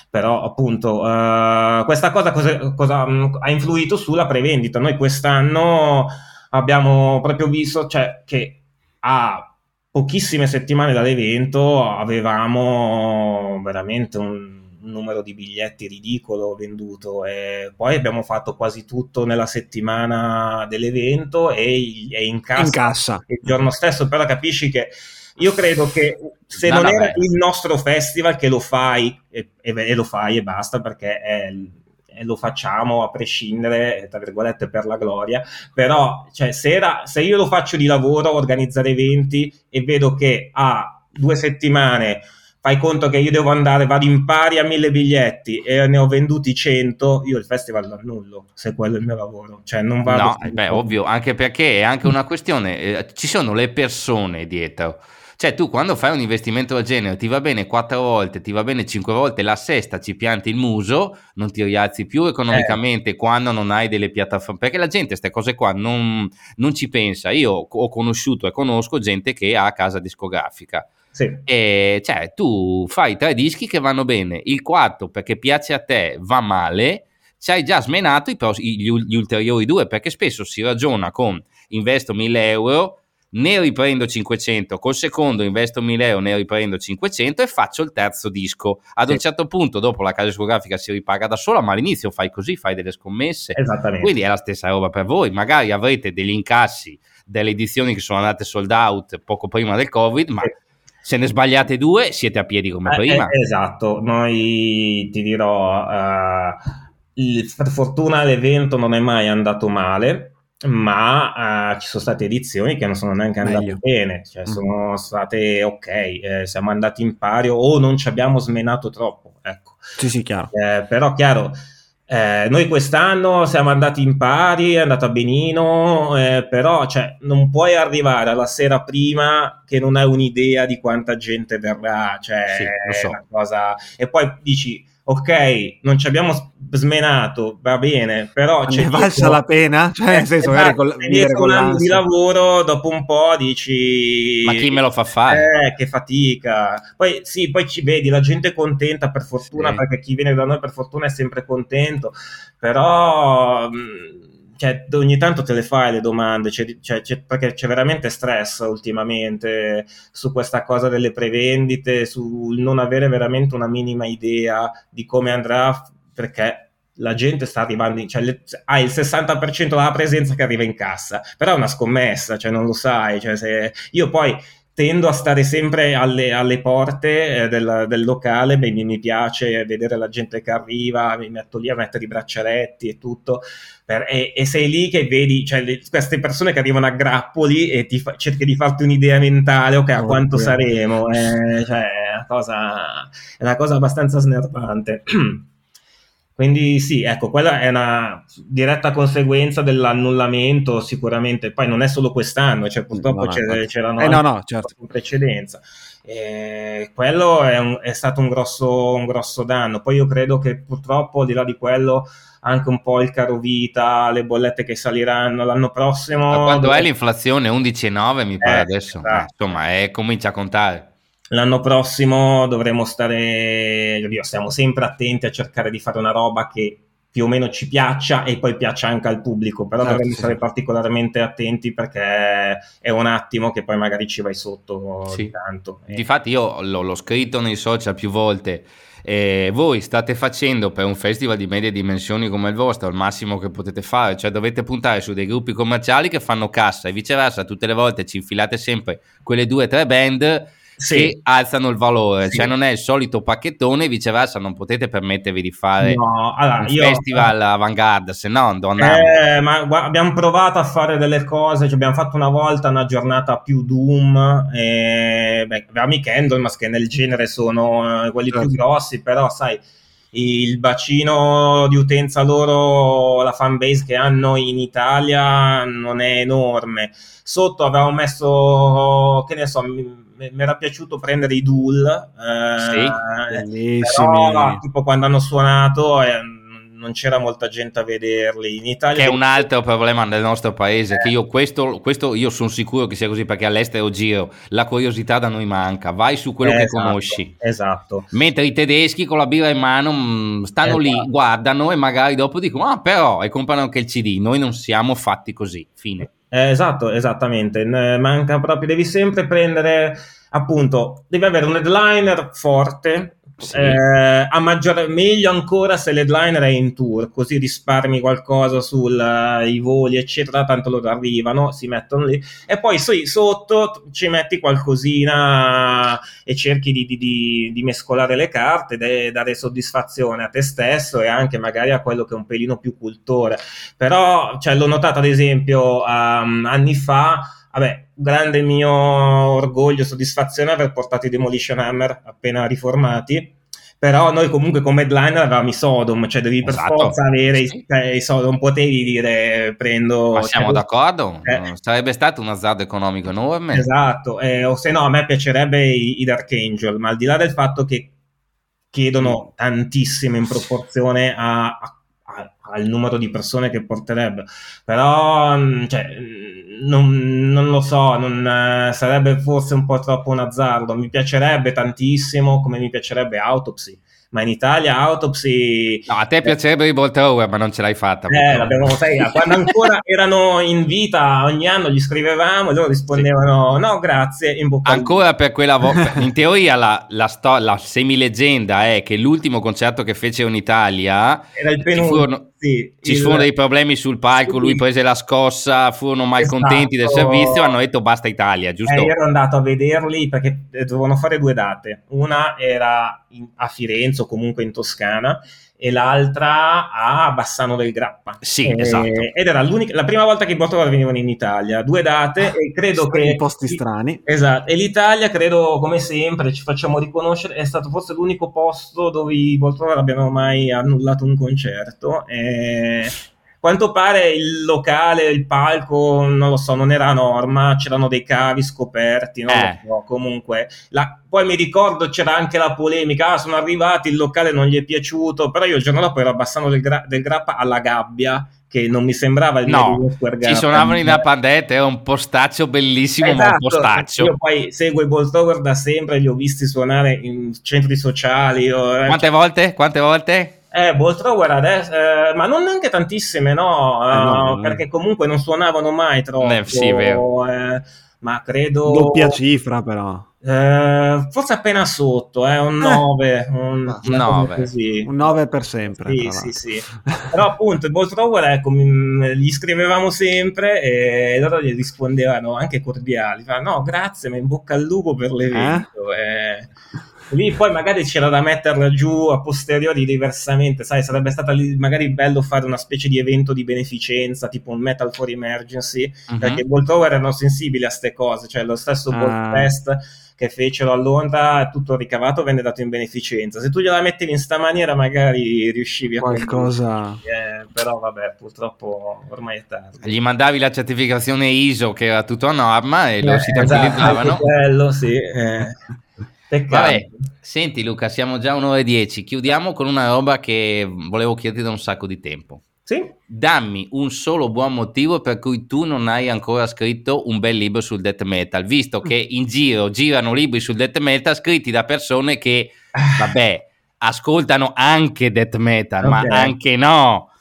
però appunto uh, questa cosa, cosa, cosa um, ha influito sulla prevendita. Noi quest'anno abbiamo proprio visto cioè, che a pochissime settimane dall'evento avevamo veramente un un numero di biglietti ridicolo venduto e poi abbiamo fatto quasi tutto nella settimana dell'evento e, e in, cassa, in cassa. il giorno stesso. Però capisci che io credo che se no, non era il nostro festival che lo fai e, e, e lo fai e basta perché è, e lo facciamo a prescindere, tra virgolette, per la gloria, però cioè, se, era, se io lo faccio di lavoro, organizzare eventi e vedo che a due settimane fai conto che io devo andare, vado in pari a mille biglietti e ne ho venduti 100, io il festival lo annullo, se quello è il mio lavoro. Cioè, non vado no, beh, ovvio, anche perché è anche una questione, eh, ci sono le persone dietro. Cioè, tu quando fai un investimento del genere ti va bene quattro volte, ti va bene cinque volte, la sesta ci pianti il muso, non ti rialzi più economicamente eh. quando non hai delle piattaforme. Perché la gente queste cose qua non, non ci pensa. Io ho conosciuto e conosco gente che ha casa discografica sì. E cioè, tu fai tre dischi che vanno bene, il quarto perché piace a te va male, ci hai già smenato i, gli, gli ulteriori due perché spesso si ragiona con investo 1000 euro ne riprendo 500, col secondo investo 1000 euro, ne riprendo 500 e faccio il terzo disco. Ad sì. un certo punto, dopo la casa discografica si ripaga da sola, ma all'inizio fai così, fai delle scommesse. Esattamente. Quindi è la stessa roba per voi. Magari avrete degli incassi delle edizioni che sono andate sold out poco prima del Covid, ma sì se ne sbagliate due siete a piedi come eh, prima. Eh, esatto, noi ti dirò, uh, il, per fortuna l'evento non è mai andato male, ma uh, ci sono state edizioni che non sono neanche andate Meglio. bene, cioè mm. sono state ok, eh, siamo andati in pari o non ci abbiamo smenato troppo, ecco. Sì, sì, chiaro. Eh, però chiaro, eh, noi quest'anno siamo andati in pari, è andata benino, eh, però cioè, non puoi arrivare alla sera prima che non hai un'idea di quanta gente verrà, cioè, sì, so. cosa... e poi dici ok, non ci abbiamo smenato, va bene, però... Ne valsa la pena? [laughs] Cioè, nel senso, esatto, con, un anno di lavoro, dopo un po' dici... Ma chi me lo fa fare? Eh, che fatica. Poi sì, poi ci vedi, la gente è contenta, per fortuna, sì. perché chi viene da noi per fortuna è sempre contento, però... Mh, cioè, ogni tanto te le fai le domande, c'è, c'è, perché c'è veramente stress ultimamente su questa cosa delle prevendite, sul non avere veramente una minima idea di come andrà, perché la gente sta arrivando, cioè le, hai il 60% della presenza che arriva in cassa, però è una scommessa, cioè non lo sai, cioè se, io poi tendo a stare sempre alle, alle porte eh, del, del, locale, Beh, mi, mi, piace vedere la gente che arriva, mi metto lì a mettere i braccialetti e tutto, per, e, e, sei lì che vedi cioè, le, queste persone che arrivano a grappoli e ti fa, cerchi di farti un'idea mentale, ok, a oh, quanto bello. saremo, eh, cioè, è, una cosa, è una cosa abbastanza snervante. [clears throat] Quindi sì, ecco, quella è una diretta conseguenza dell'annullamento sicuramente, poi non è solo quest'anno, cioè purtroppo no, no, c'erano eh, no, no, certo. in precedenza. E quello è, un, è stato un grosso, un grosso danno. Poi io credo che purtroppo al di là di quello anche un po' il caro vita, le bollette che saliranno l'anno prossimo. Ma quando dove... è l'inflazione 11,9 mi pare eh, adesso, esatto. insomma, è, comincia a contare. L'anno prossimo dovremo stare, stiamo sempre attenti a cercare di fare una roba che più o meno ci piaccia e poi piaccia anche al pubblico, però certo, dovremmo sì. stare particolarmente attenti perché è un attimo che poi magari ci vai sotto sì. tanto. Difatti io l'ho, l'ho scritto nei social più volte, eh, voi state facendo per un festival di medie dimensioni come il vostro il massimo che potete fare, cioè dovete puntare su dei gruppi commerciali che fanno cassa e viceversa tutte le volte ci infilate sempre quelle due o tre band sì. che alzano il valore, sì. cioè non è il solito pacchettone, viceversa non potete permettervi di fare no, allora, un io, festival eh, avant-garde, se no non eh, ma guarda, abbiamo provato a fare delle cose, cioè abbiamo fatto una volta una giornata più Doom, e, beh, avevamo i Candlemas che nel genere sono eh, quelli certo. più grossi, però sai il bacino di utenza loro, la fan base che hanno in Italia non è enorme. Sotto avevamo messo, che ne so, mi era piaciuto prendere i Duel, eh, sì, però, tipo quando hanno suonato eh, non c'era molta gente a vederli in Italia. Che è un altro problema nel nostro paese, eh. che io questo, questo io sono sicuro che sia così perché all'estero giro, la curiosità da noi manca, vai su quello eh, che esatto, conosci. Esatto. Mentre i tedeschi con la birra in mano mh, mm, stanno esatto. lì, guardano e magari dopo dicono ah però e comprano anche il CD, noi non siamo fatti così, fine. Eh, esatto, esattamente. Manca proprio, devi sempre prendere, appunto, devi avere un headliner forte, sì. Eh, a maggior, meglio ancora se l'headliner è in tour, così risparmi qualcosa sui uh, voli, eccetera. Tanto loro arrivano, si mettono lì e poi sì, sotto ci metti qualcosina e cerchi di, di, di, di mescolare le carte, de, dare soddisfazione a te stesso e anche magari a quello che è un pelino più cultore. Però cioè, l'ho notato, ad esempio, um, anni fa vabbè, grande mio orgoglio e soddisfazione aver portato i Demolition Hammer appena riformati però noi comunque come headliner avevamo i Sodom, cioè devi per esatto. forza avere i, cioè, i Sodom, potevi dire prendo... Ma siamo cioè, d'accordo, eh. sarebbe stato un azzardo economico enorme. Esatto, eh, o se no a me piacerebbe i, i, Dark Angel, ma al di là del fatto che chiedono tantissimo in proporzione a, a, al numero di persone che porterebbe, però mm, cioè, non, non, lo so, non, eh, sarebbe forse un po' troppo un azzardo. Mi piacerebbe tantissimo, come mi piacerebbe Autopsy ma in Italia Autopsy... No, a te piacerebbe Revolt Over, ma non ce l'hai fatta. Eh, l'abbiamo fatta. Quando ancora [laughs] erano in vita, ogni anno gli scrivevamo e loro rispondevano sì. no, grazie, in bocca Ancora per quella volta. [laughs] in teoria la, la, sto- la semileggenda è che l'ultimo concerto che fecero in Italia... Era il penultimo sì, ci il... furono dei problemi sul palco, lui prese la scossa, furono malcontenti esatto. del servizio, hanno detto basta Italia, giusto? Eh, io ero andato a vederli perché eh, dovevano fare due date, una era a Firenze o comunque in Toscana e l'altra a Bassano del Grappa. Sì, e, esatto. Ed era la prima volta che i Portogallo venivano in Italia, due date e credo che... In posti strani. Esatto, e l'Italia credo come sempre, ci facciamo riconoscere, è stato forse l'unico posto dove i Portogallo abbiano mai annullato un concerto. E quanto pare il locale, il palco, non lo so, non era a norma, c'erano dei cavi scoperti, non eh. lo so, comunque. La, poi mi ricordo c'era anche la polemica, ah, sono arrivati, il locale non gli è piaciuto, però io il giorno dopo ero abbassando del, gra- del grappa alla gabbia, che non mi sembrava il no, ci suonavano in Apandette, è un postaccio bellissimo, esatto, ma un esatto, postaccio. Io poi seguo i Bolt Tower da sempre, li ho visti suonare in centri sociali. Eh, Quante volte? Quante volte? Eh, Bolt Thrower adesso, eh, ma non neanche tantissime, no, eh, no, perché comunque non suonavano mai troppo. Eh, sì, vero. Eh, ma credo... Doppia cifra però. Eh, forse appena sotto, eh, un 9, eh. un, 9. un 9 per sempre. Sì, sì, sì. Però appunto il Bolt Thrower, ecco, gli scrivevamo sempre e loro gli rispondevano anche cordiali. no, grazie, ma in bocca al lupo per l'evento. Eh? Lì poi magari c'era da metterla giù a posteriori diversamente, sai, sarebbe stato lì magari bello fare una specie di evento di beneficenza, tipo un Metal for Emergency, uh-huh. perché i Bolt Tower erano sensibili a queste cose, cioè lo stesso uh. Bolt Fest che fecero a Londra, tutto ricavato venne dato in beneficenza. Se tu gliela mettevi in sta maniera, magari riuscivi a qualcosa. Eh, però vabbè, purtroppo ormai è tardi. Gli mandavi la certificazione ISO che era tutto a norma e eh, lo si tranquillizzavano. Esatto, quello sì. Eh. [laughs] Vabbè, senti Luca, siamo già un'ora e dieci. Chiudiamo con una roba che volevo chiederti da un sacco di tempo. Sì. Dammi un solo buon motivo per cui tu non hai ancora scritto un bel libro sul death metal, visto che [laughs] in giro girano libri sul death metal scritti da persone che, vabbè, ascoltano anche death metal, [laughs] okay. ma anche no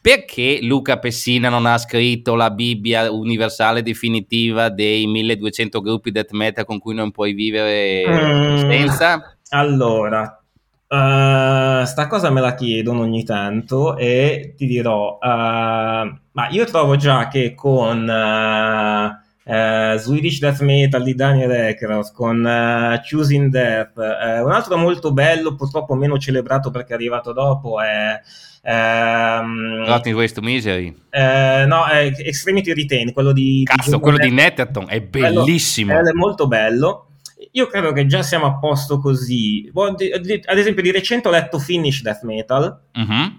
perché Luca Pessina non ha scritto la Bibbia universale definitiva dei 1200 gruppi death metal con cui non puoi vivere mm, senza? Allora, Uh, sta cosa me la chiedono ogni tanto e ti dirò, uh, ma io trovo già che con uh, Swedish Death Metal di Daniel Eckroth, con Choosing Death, un altro molto bello, purtroppo meno celebrato perché è arrivato dopo, è Ehm, Nothing Waste to Misery. Eh, no, è Extremity Retain, quello di... Cazzo, di quello di Netterton, è bellissimo. Bello, è molto bello. Io credo che già siamo a posto così. Ad esempio, di recente ho letto Finish Death Metal, uh-huh.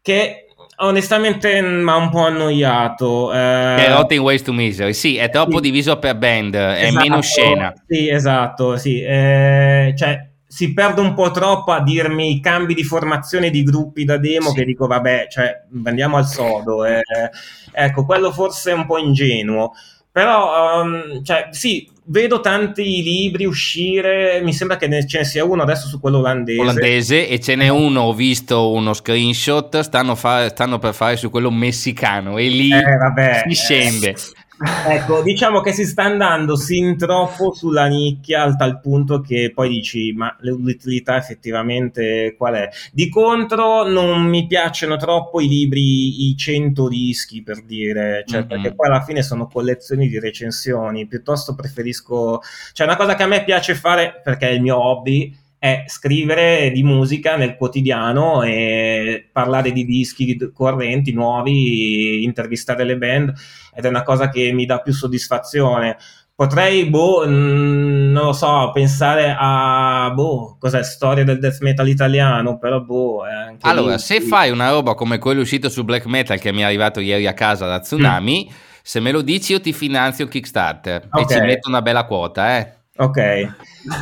che onestamente mi ha un po' annoiato. Eh... Rotting Ways to Misery, sì, è troppo sì. diviso per band, esatto, è meno scena. Sì, esatto, sì. Eh, cioè, si perde un po' troppo a dirmi i cambi di formazione di gruppi da demo sì. che dico vabbè, cioè andiamo al sodo. Eh. Ecco, quello forse è un po' ingenuo. Però, um, cioè, sì, vedo tanti libri uscire, mi sembra che ce ne sia uno adesso su quello olandese. Olandese e ce n'è uno, ho visto uno screenshot, stanno, fa- stanno per fare su quello messicano e lì eh, vabbè, si scende. Eh, ecco, diciamo che si sta andando sin troppo sulla nicchia al tal punto che poi dici, ma l'utilità effettivamente qual è? Di contro non mi piacciono troppo i libri, i 100 dischi per dire, cioè, mm-hmm. perché poi alla fine sono collezioni di recensioni, piuttosto preferisco, cioè una cosa che a me piace fare perché è il mio hobby è scrivere di musica nel quotidiano e parlare di dischi correnti, nuovi, intervistare le band ed è una cosa che mi dà più soddisfazione potrei, boh, mh, non lo so, pensare a, boh, cos'è, storia del death metal italiano, però boh... allora, lì, se sì. fai una roba come quello uscito su black metal che mi è arrivato ieri a casa da Tsunami, mm. se me lo dici io ti finanzio Kickstarter okay. e ci metto una bella quota, eh. Ok.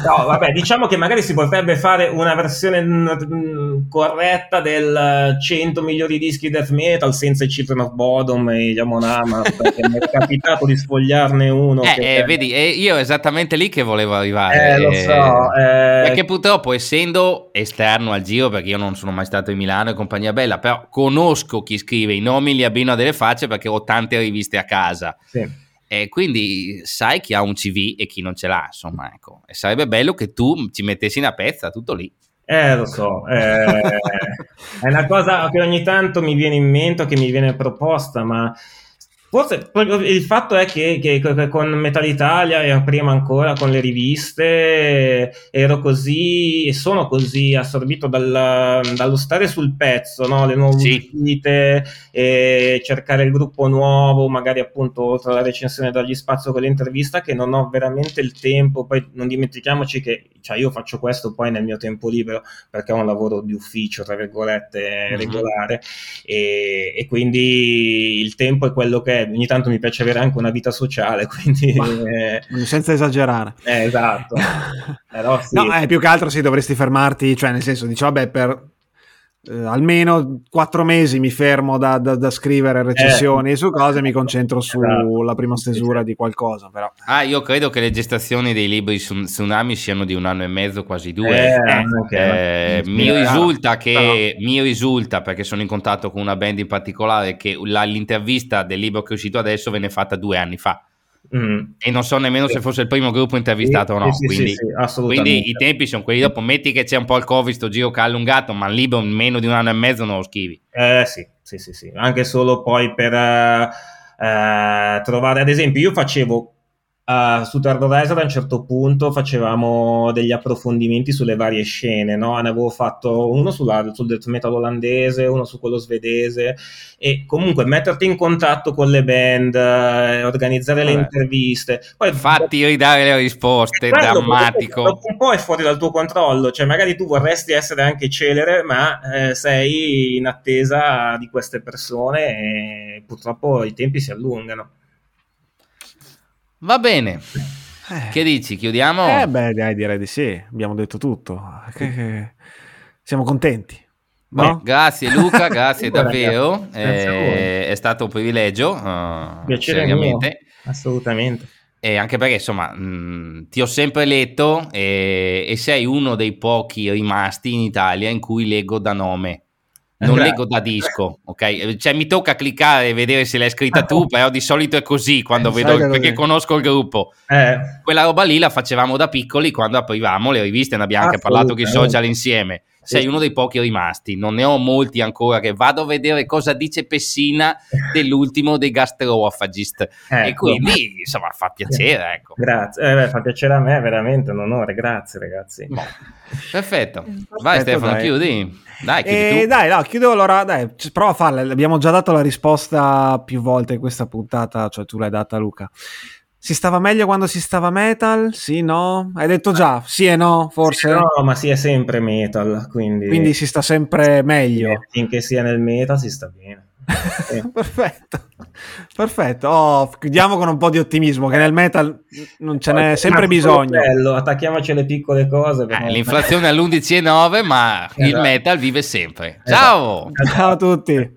No, vabbè, diciamo che magari si potrebbe fare una versione mm, corretta del 100 migliori dischi death metal senza i Children of Bodom e gli Amonama, [laughs] perché mi è capitato di sfogliarne uno. Eh, che... eh, vedi, eh, io esattamente lì che volevo arrivare. Eh, lo so. Eh... Perché purtroppo, essendo esterno al giro, perché io non sono mai stato in Milano e compagnia bella, però conosco chi scrive, i nomi li abbino a delle facce perché ho tante riviste a casa. Sì e quindi sai chi ha un CV e chi non ce l'ha, insomma, ecco. E sarebbe bello che tu ci mettessi una pezza, tutto lì. Eh, lo so, eh, [laughs] è una cosa che ogni tanto mi viene in mente, che mi viene proposta, ma Forse il fatto è che, che, con Metal Italia e prima ancora con le riviste ero così e sono così assorbito dal, dallo stare sul pezzo, no? le nuove sì. uscite, cercare il gruppo nuovo, magari appunto tra la recensione dagli spazio con l'intervista, che non ho veramente il tempo. Poi non dimentichiamoci che cioè, io faccio questo poi nel mio tempo libero perché ho un lavoro di ufficio, tra virgolette, mm-hmm. regolare, e, e quindi il tempo è quello che ogni tanto mi piace avere anche una vita sociale, [laughs] quindi... Eh, senza esagerare. Eh, esatto. [laughs] Però, sì. No, eh, più che altro sì, dovresti fermarti, cioè nel senso, dici, vabbè, per eh, almeno quattro mesi mi fermo da, da, da scrivere recensioni eh, su cose e mi concentro [laughs] sulla esatto. prima stesura di qualcosa. Però. Ah, io credo che le gestazioni dei libri su Tsunami siano di un anno e mezzo, quasi due. Eh, okay. Eh, mi risulta che no. mi risulta, perché sono in contatto con una band in particolare, che la, l'intervista del libro che è uscito adesso venne fatta due anni fa. Mm. E non so nemmeno sì. se fosse il primo gruppo intervistato sì, o no. Sì, quindi, quindi, i tempi sono quelli dopo. Metti che c'è un po' il Covid, sto giro che ha allungato, ma il libro in meno di un anno e mezzo non lo scrivi. Eh sì, sì, sì, sì. Anche solo poi per uh, uh, trovare, ad esempio, io facevo Uh, su Terrorizer a un certo punto facevamo degli approfondimenti sulle varie scene, no? ne avevo fatto uno sulla, sul death metal olandese, uno su quello svedese e comunque metterti in contatto con le band, eh, organizzare Vabbè. le interviste. Poi fatti ridare le risposte, è drammatico. Dopo un po' è fuori dal tuo controllo, cioè magari tu vorresti essere anche celere, ma eh, sei in attesa di queste persone e purtroppo i tempi si allungano. Va bene. Eh. Che dici? Chiudiamo? Eh beh, dai, direi di sì. Abbiamo detto tutto. Siamo contenti. No? Beh, grazie Luca, [laughs] grazie davvero. Grazie eh, è stato un privilegio. Uh, Piacere seriamente. Mio. Assolutamente. E anche perché insomma mh, ti ho sempre letto e, e sei uno dei pochi rimasti in Italia in cui leggo da nome non leggo da disco, ok? Cioè mi tocca cliccare e vedere se l'hai scritta tu, però di solito è così quando eh, vedo, perché conosco il gruppo. Eh. Quella roba lì la facevamo da piccoli quando aprivamo le riviste, ne abbiamo anche parlato che social insieme sei uno dei pochi rimasti, non ne ho molti ancora che vado a vedere cosa dice Pessina [laughs] dell'ultimo dei gastroofagist ecco. e quindi insomma fa piacere ecco. grazie, eh, beh, fa piacere a me veramente un onore, grazie ragazzi. Boh. perfetto, vai Stefano dai. chiudi? Dai, chiudi eh, dai no, chiudo allora dai, prova a farla, abbiamo già dato la risposta più volte in questa puntata cioè tu l'hai data Luca si stava meglio quando si stava metal? Sì, no? Hai detto già, sì e no, forse? no, ma si è sempre metal, quindi... Quindi si sta sempre meglio. Finché sia nel metal si sta bene. [laughs] Perfetto. Perfetto. Oh, chiudiamo con un po' di ottimismo, che nel metal non ce n'è sempre bisogno. Bello, attacchiamoci alle piccole cose. Eh, l'inflazione è all'11,9, ma esatto. il metal vive sempre. Ciao! Esatto. Ciao a tutti.